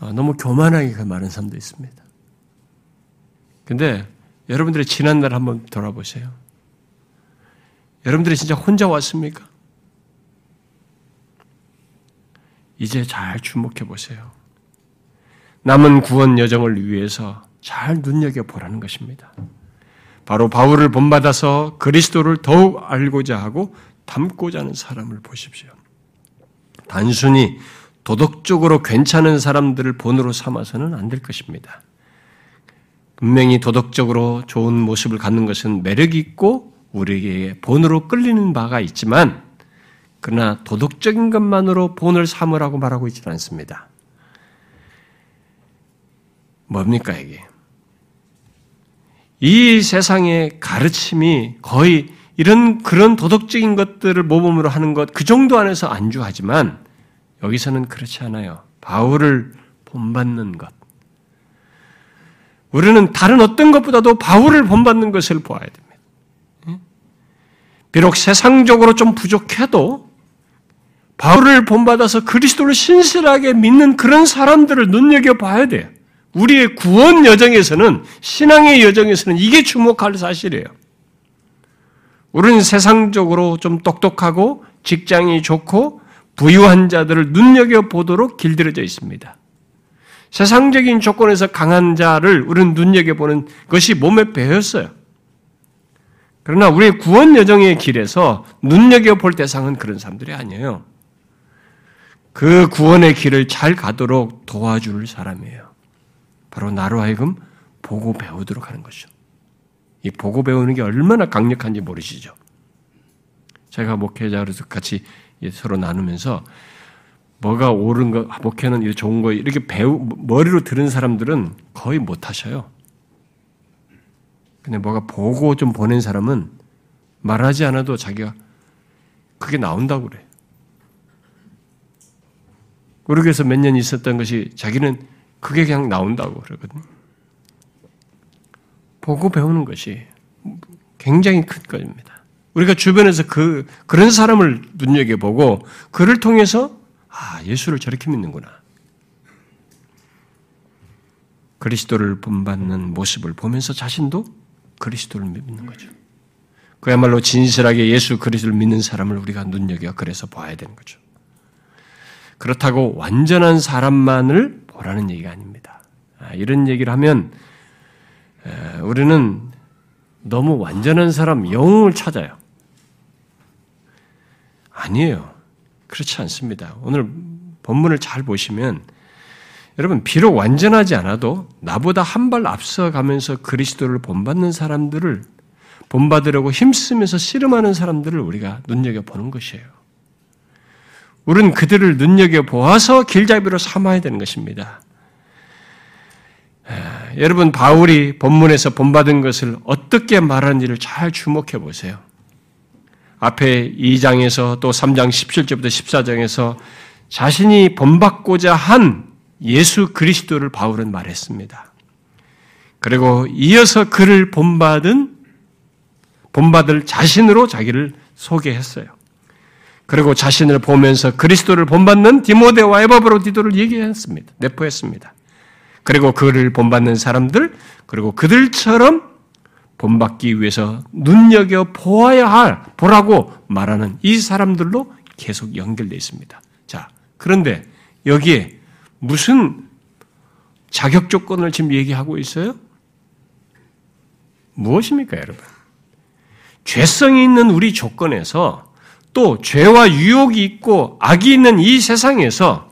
아, 너무 교만하게 그 많은 사람도 있습니다. 근데 여러분들의 지난날 한번 돌아보세요. 여러분들이 진짜 혼자 왔습니까? 이제 잘 주목해 보세요. 남은 구원 여정을 위해서 잘 눈여겨 보라는 것입니다. 바로 바울을 본받아서 그리스도를 더욱 알고자 하고 닮고자 하는 사람을 보십시오. 단순히 도덕적으로 괜찮은 사람들을 본으로 삼아서는 안 될 것입니다. 분명히 도덕적으로 좋은 모습을 갖는 것은 매력이 있고 우리에게 본으로 끌리는 바가 있지만 그러나 도덕적인 것만으로 본을 삼으라고 말하고 있지는 않습니다. 뭡니까 이게? 이 세상의 가르침이 거의 이런 그런 도덕적인 것들을 모범으로 하는 것 그 정도 안에서 안주하지만 여기서는 그렇지 않아요. 바울을 본받는 것. 우리는 다른 어떤 것보다도 바울을 본받는 것을 보아야 됩니다. 비록 세상적으로 좀 부족해도 바울을 본받아서 그리스도를 신실하게 믿는 그런 사람들을 눈여겨봐야 돼요. 우리의 구원 여정에서는, 신앙의 여정에서는 이게 주목할 사실이에요. 우리는 세상적으로 좀 똑똑하고 직장이 좋고 부유한 자들을 눈여겨보도록 길들여져 있습니다. 세상적인 조건에서 강한 자를 우리는 눈여겨보는 것이 몸에 배었어요. 그러나 우리의 구원 여정의 길에서 눈여겨볼 대상은 그런 사람들이 아니에요. 그 구원의 길을 잘 가도록 도와줄 사람이에요. 바로 나로 하여금 보고 배우도록 하는 것이죠. 이 보고 배우는 게 얼마나 강력한지 모르시죠? 제가 목회자로서 같이 서로 나누면서 뭐가 옳은 거, 목회는 좋은 거 이렇게 배우 머리로 들은 사람들은 거의 못 하셔요. 근데 뭐가 보고 좀 보낸 사람은 말하지 않아도 자기가 그게 나온다고 그래. 우리 교회에서 몇 년 있었던 것이 자기는 그게 그냥 나온다고 그러거든요. 보고 배우는 것이 굉장히 큰 것입니다. 우리가 주변에서 그, 그런 사람을 눈여겨보고 그를 통해서 아, 예수를 저렇게 믿는구나. 그리스도를 본받는 모습을 보면서 자신도 그리스도를 믿는 거죠. 그야말로 진실하게 예수 그리스도를 믿는 사람을 우리가 눈여겨 그래서 봐야 되는 거죠. 그렇다고 완전한 사람만을 보라는 얘기가 아닙니다. 아, 이런 얘기를 하면 우리는 너무 완전한 사람, 영웅을 찾아요. 아니에요. 그렇지 않습니다. 오늘 본문을 잘 보시면 여러분 비록 완전하지 않아도 나보다 한 발 앞서가면서 그리스도를 본받는 사람들을 본받으려고 힘쓰면서 씨름하는 사람들을 우리가 눈여겨 보는 것이에요. 우리는 그들을 눈여겨 보아서 길잡이로 삼아야 되는 것입니다. 여러분 바울이 본문에서 본받은 것을 어떻게 말하는지를 잘 주목해 보세요. 앞에 2장에서 또 3장 17절부터 14장에서 자신이 본받고자 한 예수 그리스도를 바울은 말했습니다. 그리고 이어서 그를 본받은 본받을 자신으로 자기를 소개했어요. 그리고 자신을 보면서 그리스도를 본받는 디모데와 에바브로디도를 얘기했습니다. 내포했습니다. 그리고 그를 본받는 사람들, 그리고 그들처럼 본받기 위해서 눈여겨 보아야 할, 보라고 말하는 이 사람들로 계속 연결되어 있습니다. 자, 그런데 여기에 무슨 자격 조건을 지금 얘기하고 있어요? 무엇입니까, 여러분? 죄성이 있는 우리 조건에서 또 죄와 유혹이 있고 악이 있는 이 세상에서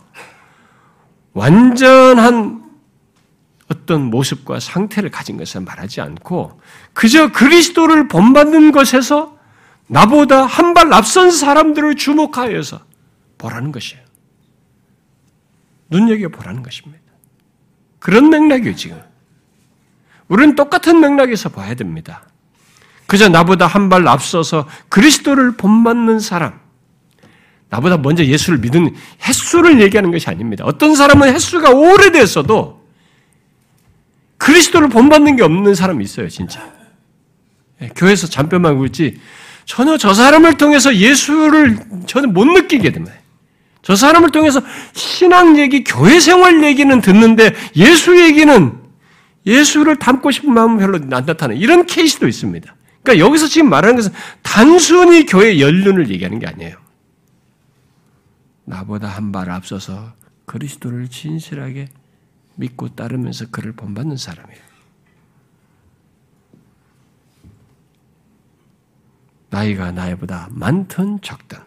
완전한 어떤 모습과 상태를 가진 것을 말하지 않고 그저 그리스도를 본받는 것에서 나보다 한 발 앞선 사람들을 주목하여서 보라는 것이에요. 눈여겨보라는 것입니다. 그런 맥락이에요, 지금. 우리는 똑같은 맥락에서 봐야 됩니다. 그저 나보다 한 발 앞서서 그리스도를 본받는 사람, 나보다 먼저 예수를 믿은 횟수를 얘기하는 것이 아닙니다. 어떤 사람은 횟수가 오래됐어도 그리스도를 본받는 게 없는 사람이 있어요, 진짜. 예, 교회에서 잠깐만 굴지 전혀 저 사람을 통해서 예수를 저는 못 느끼게 됩니다. 저 사람을 통해서 신앙 얘기, 교회 생활 얘기는 듣는데 예수 얘기는 예수를 닮고 싶은 마음은 별로 안 나타나는 이런 케이스도 있습니다. 그러니까 여기서 지금 말하는 것은 단순히 교회 연륜을 얘기하는 게 아니에요. 나보다 한 발 앞서서 그리스도를 진실하게 믿고 따르면서 그를 본받는 사람이에요. 나이가 나이보다 많든 적든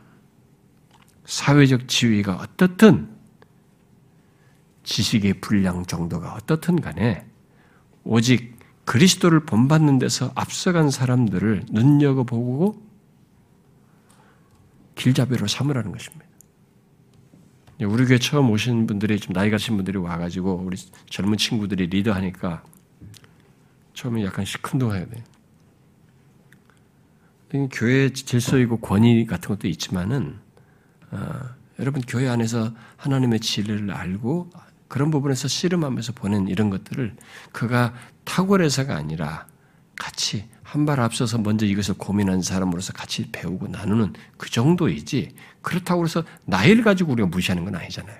사회적 지위가 어떻든 지식의 분량 정도가 어떻든 간에 오직 그리스도를 본받는 데서 앞서간 사람들을 눈여겨보고 길잡이로 삼으라는 것입니다. 우리 교회 처음 오신 분들이 좀 나이 가 신 분들이 와가지고 우리 젊은 친구들이 리더하니까 처음에 약간 시큰둥해야 돼. 교회 질서이고 권위 같은 것도 있지만은 어, 여러분 교회 안에서 하나님의 진리를 알고 그런 부분에서 씨름하면서 보낸 이런 것들을 그가 탁월해서가 아니라 같이 한 발 앞서서 먼저 이것을 고민한 사람으로서 같이 배우고 나누는 그 정도이지 그렇다고 해서 나이를 가지고 우리가 무시하는 건 아니잖아요.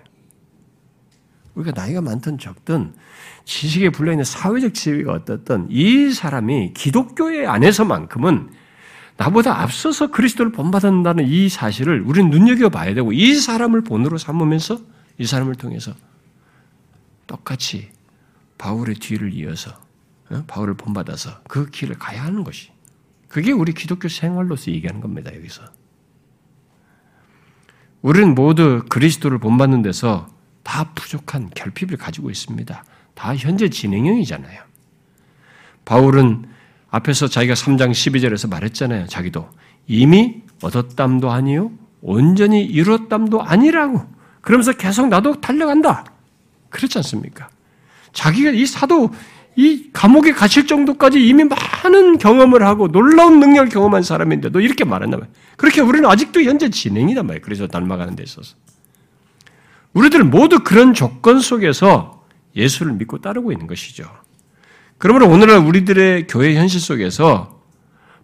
우리가 나이가 많든 적든 지식에 불려있는 사회적 지위가 어떻든 이 사람이 기독교회 안에서만큼은 나보다 앞서서 그리스도를 본받는다는 이 사실을 우리는 눈여겨봐야 되고 이 사람을 본으로 삼으면서 이 사람을 통해서 똑같이 바울의 뒤를 이어서 어? 바울을 본받아서 그 길을 가야 하는 것이 그게 우리 기독교 생활로서 얘기하는 겁니다. 여기서 우리는 모두 그리스도를 본받는 데서 다 부족한 결핍을 가지고 있습니다. 다 현재 진행형이잖아요. 바울은 앞에서 자기가 3장 12절에서 말했잖아요. 자기도 이미 얻었담도 아니요 온전히 이뤘담도 아니라고 그러면서 계속 나도 달려간다. 그렇지 않습니까? 자기가 이 사도 이 감옥에 갇힐 정도까지 이미 많은 경험을 하고 놀라운 능력을 경험한 사람인데도 이렇게 말했나 봐요. 그렇게 우리는 아직도 현재 진행이단 말이에요. 그래서 닮아가는 데 있어서. 우리들 모두 그런 조건 속에서 예수를 믿고 따르고 있는 것이죠. 그러므로 오늘날 우리들의 교회 현실 속에서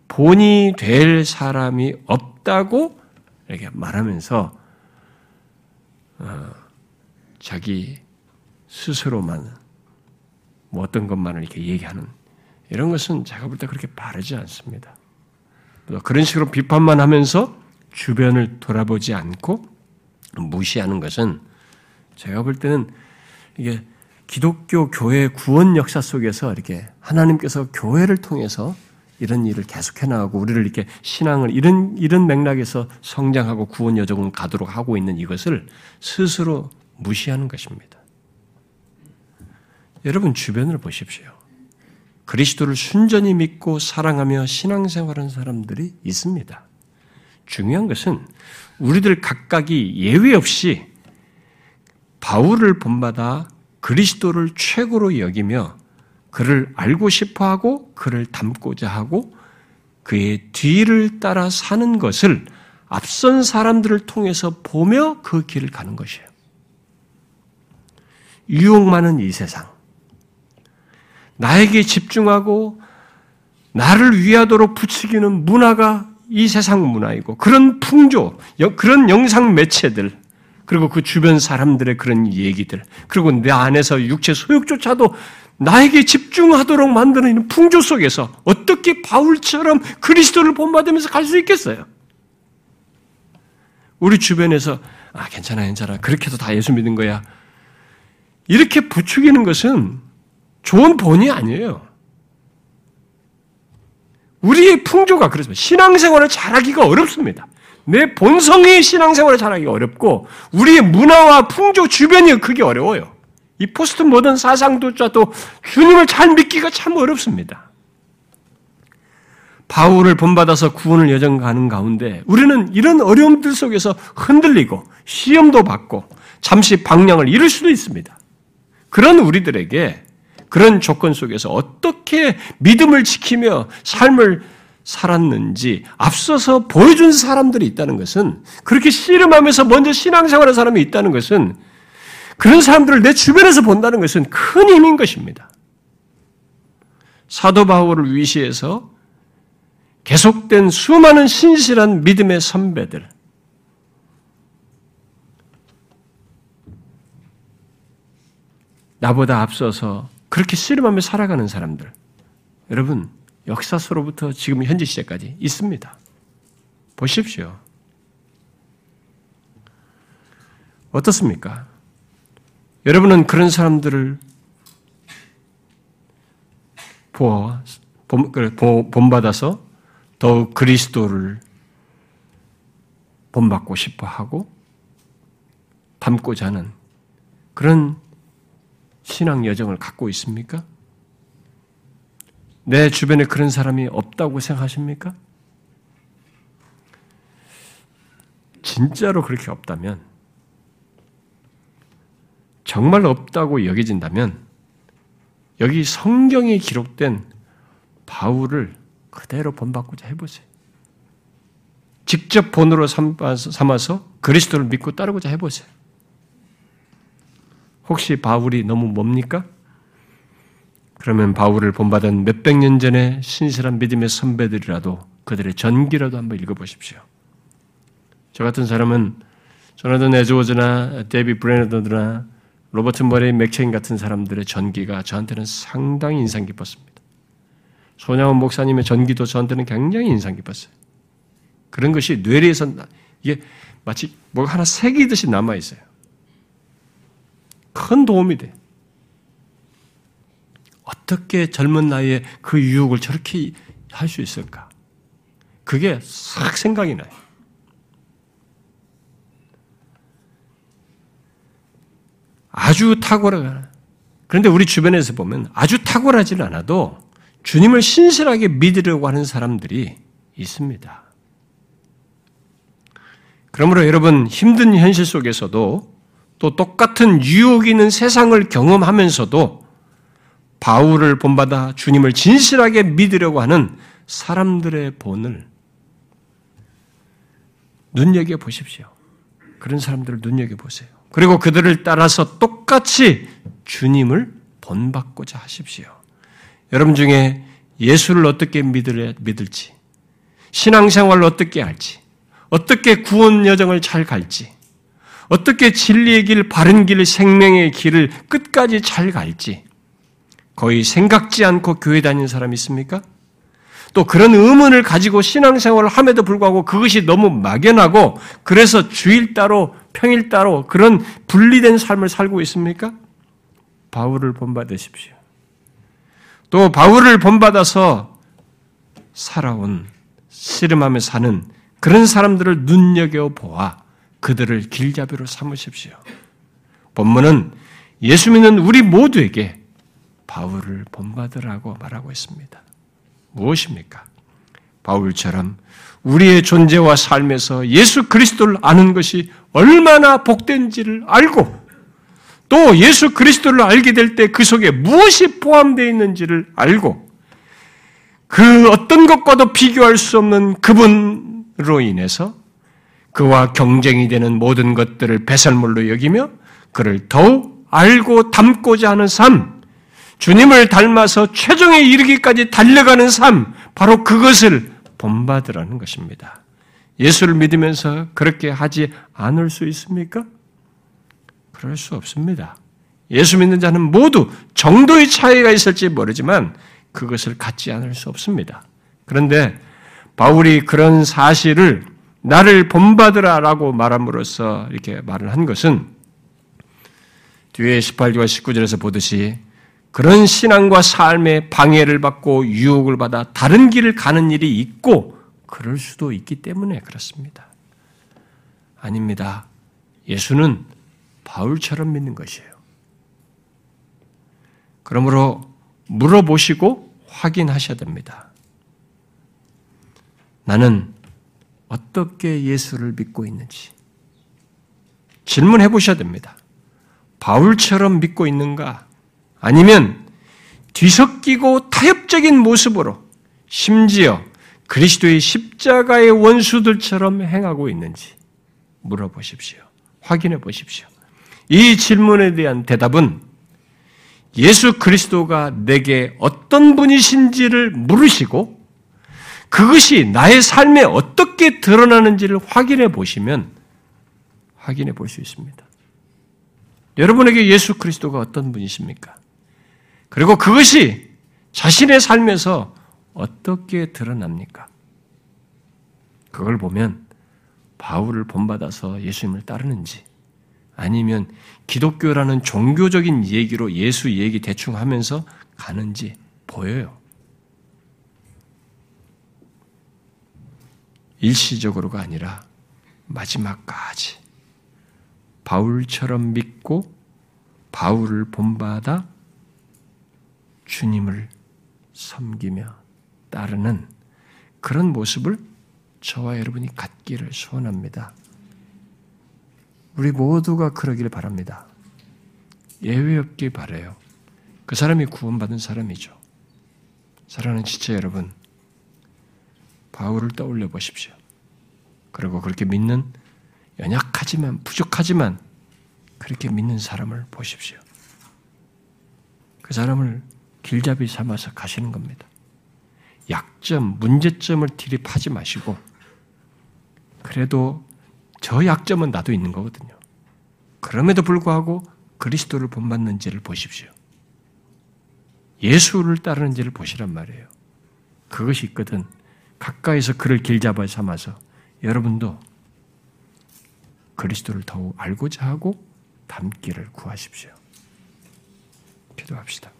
본이 될 사람이 없다고 이렇게 말하면서 어, 자기 스스로만 뭐 어떤 것만을 이렇게 얘기하는 이런 것은 제가 볼 때 그렇게 바르지 않습니다. 그런 식으로 비판만 하면서 주변을 돌아보지 않고 무시하는 것은 제가 볼 때는 이게 기독교 교회 구원 역사 속에서 이렇게 하나님께서 교회를 통해서 이런 일을 계속해 나가고 우리를 이렇게 신앙을 이런 이런 맥락에서 성장하고 구원 여정을 가도록 하고 있는 이것을 스스로 무시하는 것입니다. 여러분 주변을 보십시오. 그리스도를 순전히 믿고 사랑하며 신앙생활하는 사람들이 있습니다. 중요한 것은 우리들 각각이 예외 없이 바울을 본받아 그리스도를 최고로 여기며 그를 알고 싶어 하고 그를 닮고자 하고 그의 뒤를 따라 사는 것을 앞선 사람들을 통해서 보며 그 길을 가는 것이에요. 유혹 많은 이 세상. 나에게 집중하고 나를 위하도록 부추기는 문화가 이 세상 문화이고 그런 풍조, 그런 영상 매체들, 그리고 그 주변 사람들의 그런 얘기들, 그리고 내 안에서 육체 소욕조차도 나에게 집중하도록 만드는 풍조 속에서 어떻게 바울처럼 그리스도를 본받으면서 갈 수 있겠어요? 우리 주변에서 아 괜찮아 괜찮아 그렇게 해도 다 예수 믿는 거야 이렇게 부추기는 것은 좋은 본이 아니에요. 우리의 풍조가 그렇습니다. 신앙생활을 잘하기가 어렵습니다. 내 본성의 신앙생활을 잘하기가 어렵고 우리의 문화와 풍조 주변이 그게 어려워요. 이 포스트 모던 사상도자도 주님을 잘 믿기가 참 어렵습니다. 바울을 본받아서 구원을 여정 가는 가운데 우리는 이런 어려움들 속에서 흔들리고 시험도 받고 잠시 방향을 잃을 수도 있습니다. 그런 우리들에게 그런 조건 속에서 어떻게 믿음을 지키며 삶을 살았는지 앞서서 보여준 사람들이 있다는 것은 그렇게 씨름하면서 먼저 신앙생활한 사람이 있다는 것은 그런 사람들을 내 주변에서 본다는 것은 큰 힘인 것입니다. 사도 바울을 위시해서 계속된 수많은 신실한 믿음의 선배들, 나보다 앞서서 그렇게 씨름하며 살아가는 사람들, 여러분, 역사서로부터 지금 현재 시대까지 있습니다. 보십시오. 어떻습니까? 여러분은 그런 사람들을 보아, 본받아서 더욱 그리스도를 본받고 싶어 하고 닮고자 하는 그런 신앙 여정을 갖고 있습니까? 내 주변에 그런 사람이 없다고 생각하십니까? 진짜로 그렇게 없다면, 정말 없다고 여겨진다면, 여기 성경에 기록된 바울을 그대로 본받고자 해보세요. 직접 본으로 삼아서 그리스도를 믿고 따르고자 해보세요. 혹시 바울이 너무 뭡니까? 그러면 바울을 본받은 몇백 년 전에 신실한 믿음의 선배들이라도 그들의 전기라도 한번 읽어보십시오. 저 같은 사람은 조나단 에드워즈나 데이비드 브레이너드나 로버트 머레이 맥체인 같은 사람들의 전기가 저한테는 상당히 인상 깊었습니다. 손양원 목사님의 전기도 저한테는 굉장히 인상 깊었어요. 그런 것이 뇌리에서 이게 마치 뭐 하나 새기듯이 남아 있어요. 큰 도움이 돼. 어떻게 젊은 나이에 그 유혹을 저렇게 할 수 있을까? 그게 싹 생각이 나요. 아주 탁월하 그런데 우리 주변에서 보면 아주 탁월하지는 않아도 주님을 신실하게 믿으려고 하는 사람들이 있습니다. 그러므로 여러분 힘든 현실 속에서도 또 똑같은 유혹이 있는 세상을 경험하면서도 바울을 본받아 주님을 진실하게 믿으려고 하는 사람들의 본을 눈여겨 보십시오. 그런 사람들을 눈여겨 보세요. 그리고 그들을 따라서 똑같이 주님을 본받고자 하십시오. 여러분 중에 예수를 어떻게 믿을지, 신앙생활을 어떻게 할지, 어떻게 구원 여정을 잘 갈지, 어떻게 진리의 길, 바른 길, 생명의 길을 끝까지 잘 갈지 거의 생각지 않고 교회 다니는 사람 있습니까? 또 그런 의문을 가지고 신앙생활을 함에도 불구하고 그것이 너무 막연하고 그래서 주일 따로 평일 따로 그런 분리된 삶을 살고 있습니까? 바울을 본받으십시오. 또 바울을 본받아서 살아온 씨름하며 사는 그런 사람들을 눈여겨 보아 그들을 길잡이로 삼으십시오. 본문은 예수 믿는 우리 모두에게 바울을 본받으라고 말하고 있습니다. 무엇입니까? 바울처럼 우리의 존재와 삶에서 예수 그리스도를 아는 것이 얼마나 복된지를 알고 또 예수 그리스도를 알게 될 때 그 속에 무엇이 포함되어 있는지를 알고 그 어떤 것과도 비교할 수 없는 그분으로 인해서 그와 경쟁이 되는 모든 것들을 배설물로 여기며 그를 더욱 알고 닮고자 하는 삶, 주님을 닮아서 최종에 이르기까지 달려가는 삶, 바로 그것을 본받으라는 것입니다. 예수를 믿으면서 그렇게 하지 않을 수 있습니까? 그럴 수 없습니다. 예수 믿는 자는 모두 정도의 차이가 있을지 모르지만 그것을 갖지 않을 수 없습니다. 그런데 바울이 그런 사실을 나를 본받으라라고 말함으로써 이렇게 말을 한 것은 뒤에 18절과 19절에서 보듯이 그런 신앙과 삶의 방해를 받고 유혹을 받아 다른 길을 가는 일이 있고 그럴 수도 있기 때문에 그렇습니다. 아닙니다. 예수는 바울처럼 믿는 것이에요. 그러므로 물어보시고 확인하셔야 됩니다. 나는 어떻게 예수를 믿고 있는지 질문해 보셔야 됩니다. 바울처럼 믿고 있는가? 아니면 뒤섞이고 타협적인 모습으로 심지어 그리스도의 십자가의 원수들처럼 행하고 있는지 물어보십시오. 확인해 보십시오. 이 질문에 대한 대답은 예수 그리스도가 내게 어떤 분이신지를 물으시고 그것이 나의 삶에 어떻게 드러나는지를 확인해 보시면 확인해 볼 수 있습니다. 여러분에게 예수 그리스도가 어떤 분이십니까? 그리고 그것이 자신의 삶에서 어떻게 드러납니까? 그걸 보면 바울을 본받아서 예수님을 따르는지 아니면 기독교라는 종교적인 얘기로 예수 얘기 대충 하면서 가는지 보여요. 일시적으로가 아니라 마지막까지 바울처럼 믿고 바울을 본받아 주님을 섬기며 따르는 그런 모습을 저와 여러분이 갖기를 소원합니다. 우리 모두가 그러기를 바랍니다. 예외 없기 바래요. 그 사람이 구원받은 사람이죠. 사랑하는 지체 여러분, 바울을 떠올려 보십시오. 그리고 그렇게 믿는 연약하지만 부족하지만 그렇게 믿는 사람을 보십시오. 그 사람을 길잡이 삼아서 가시는 겁니다. 약점, 문제점을 디립하지 마시고 그래도 저 약점은 나도 있는 거거든요. 그럼에도 불구하고 그리스도를 본받는지를 보십시오. 예수를 따르는지를 보시란 말이에요. 그것이 있거든. 가까이서 그를 길잡아 삼아서 여러분도 그리스도를 더욱 알고자 하고 닮기를 구하십시오. 기도합시다.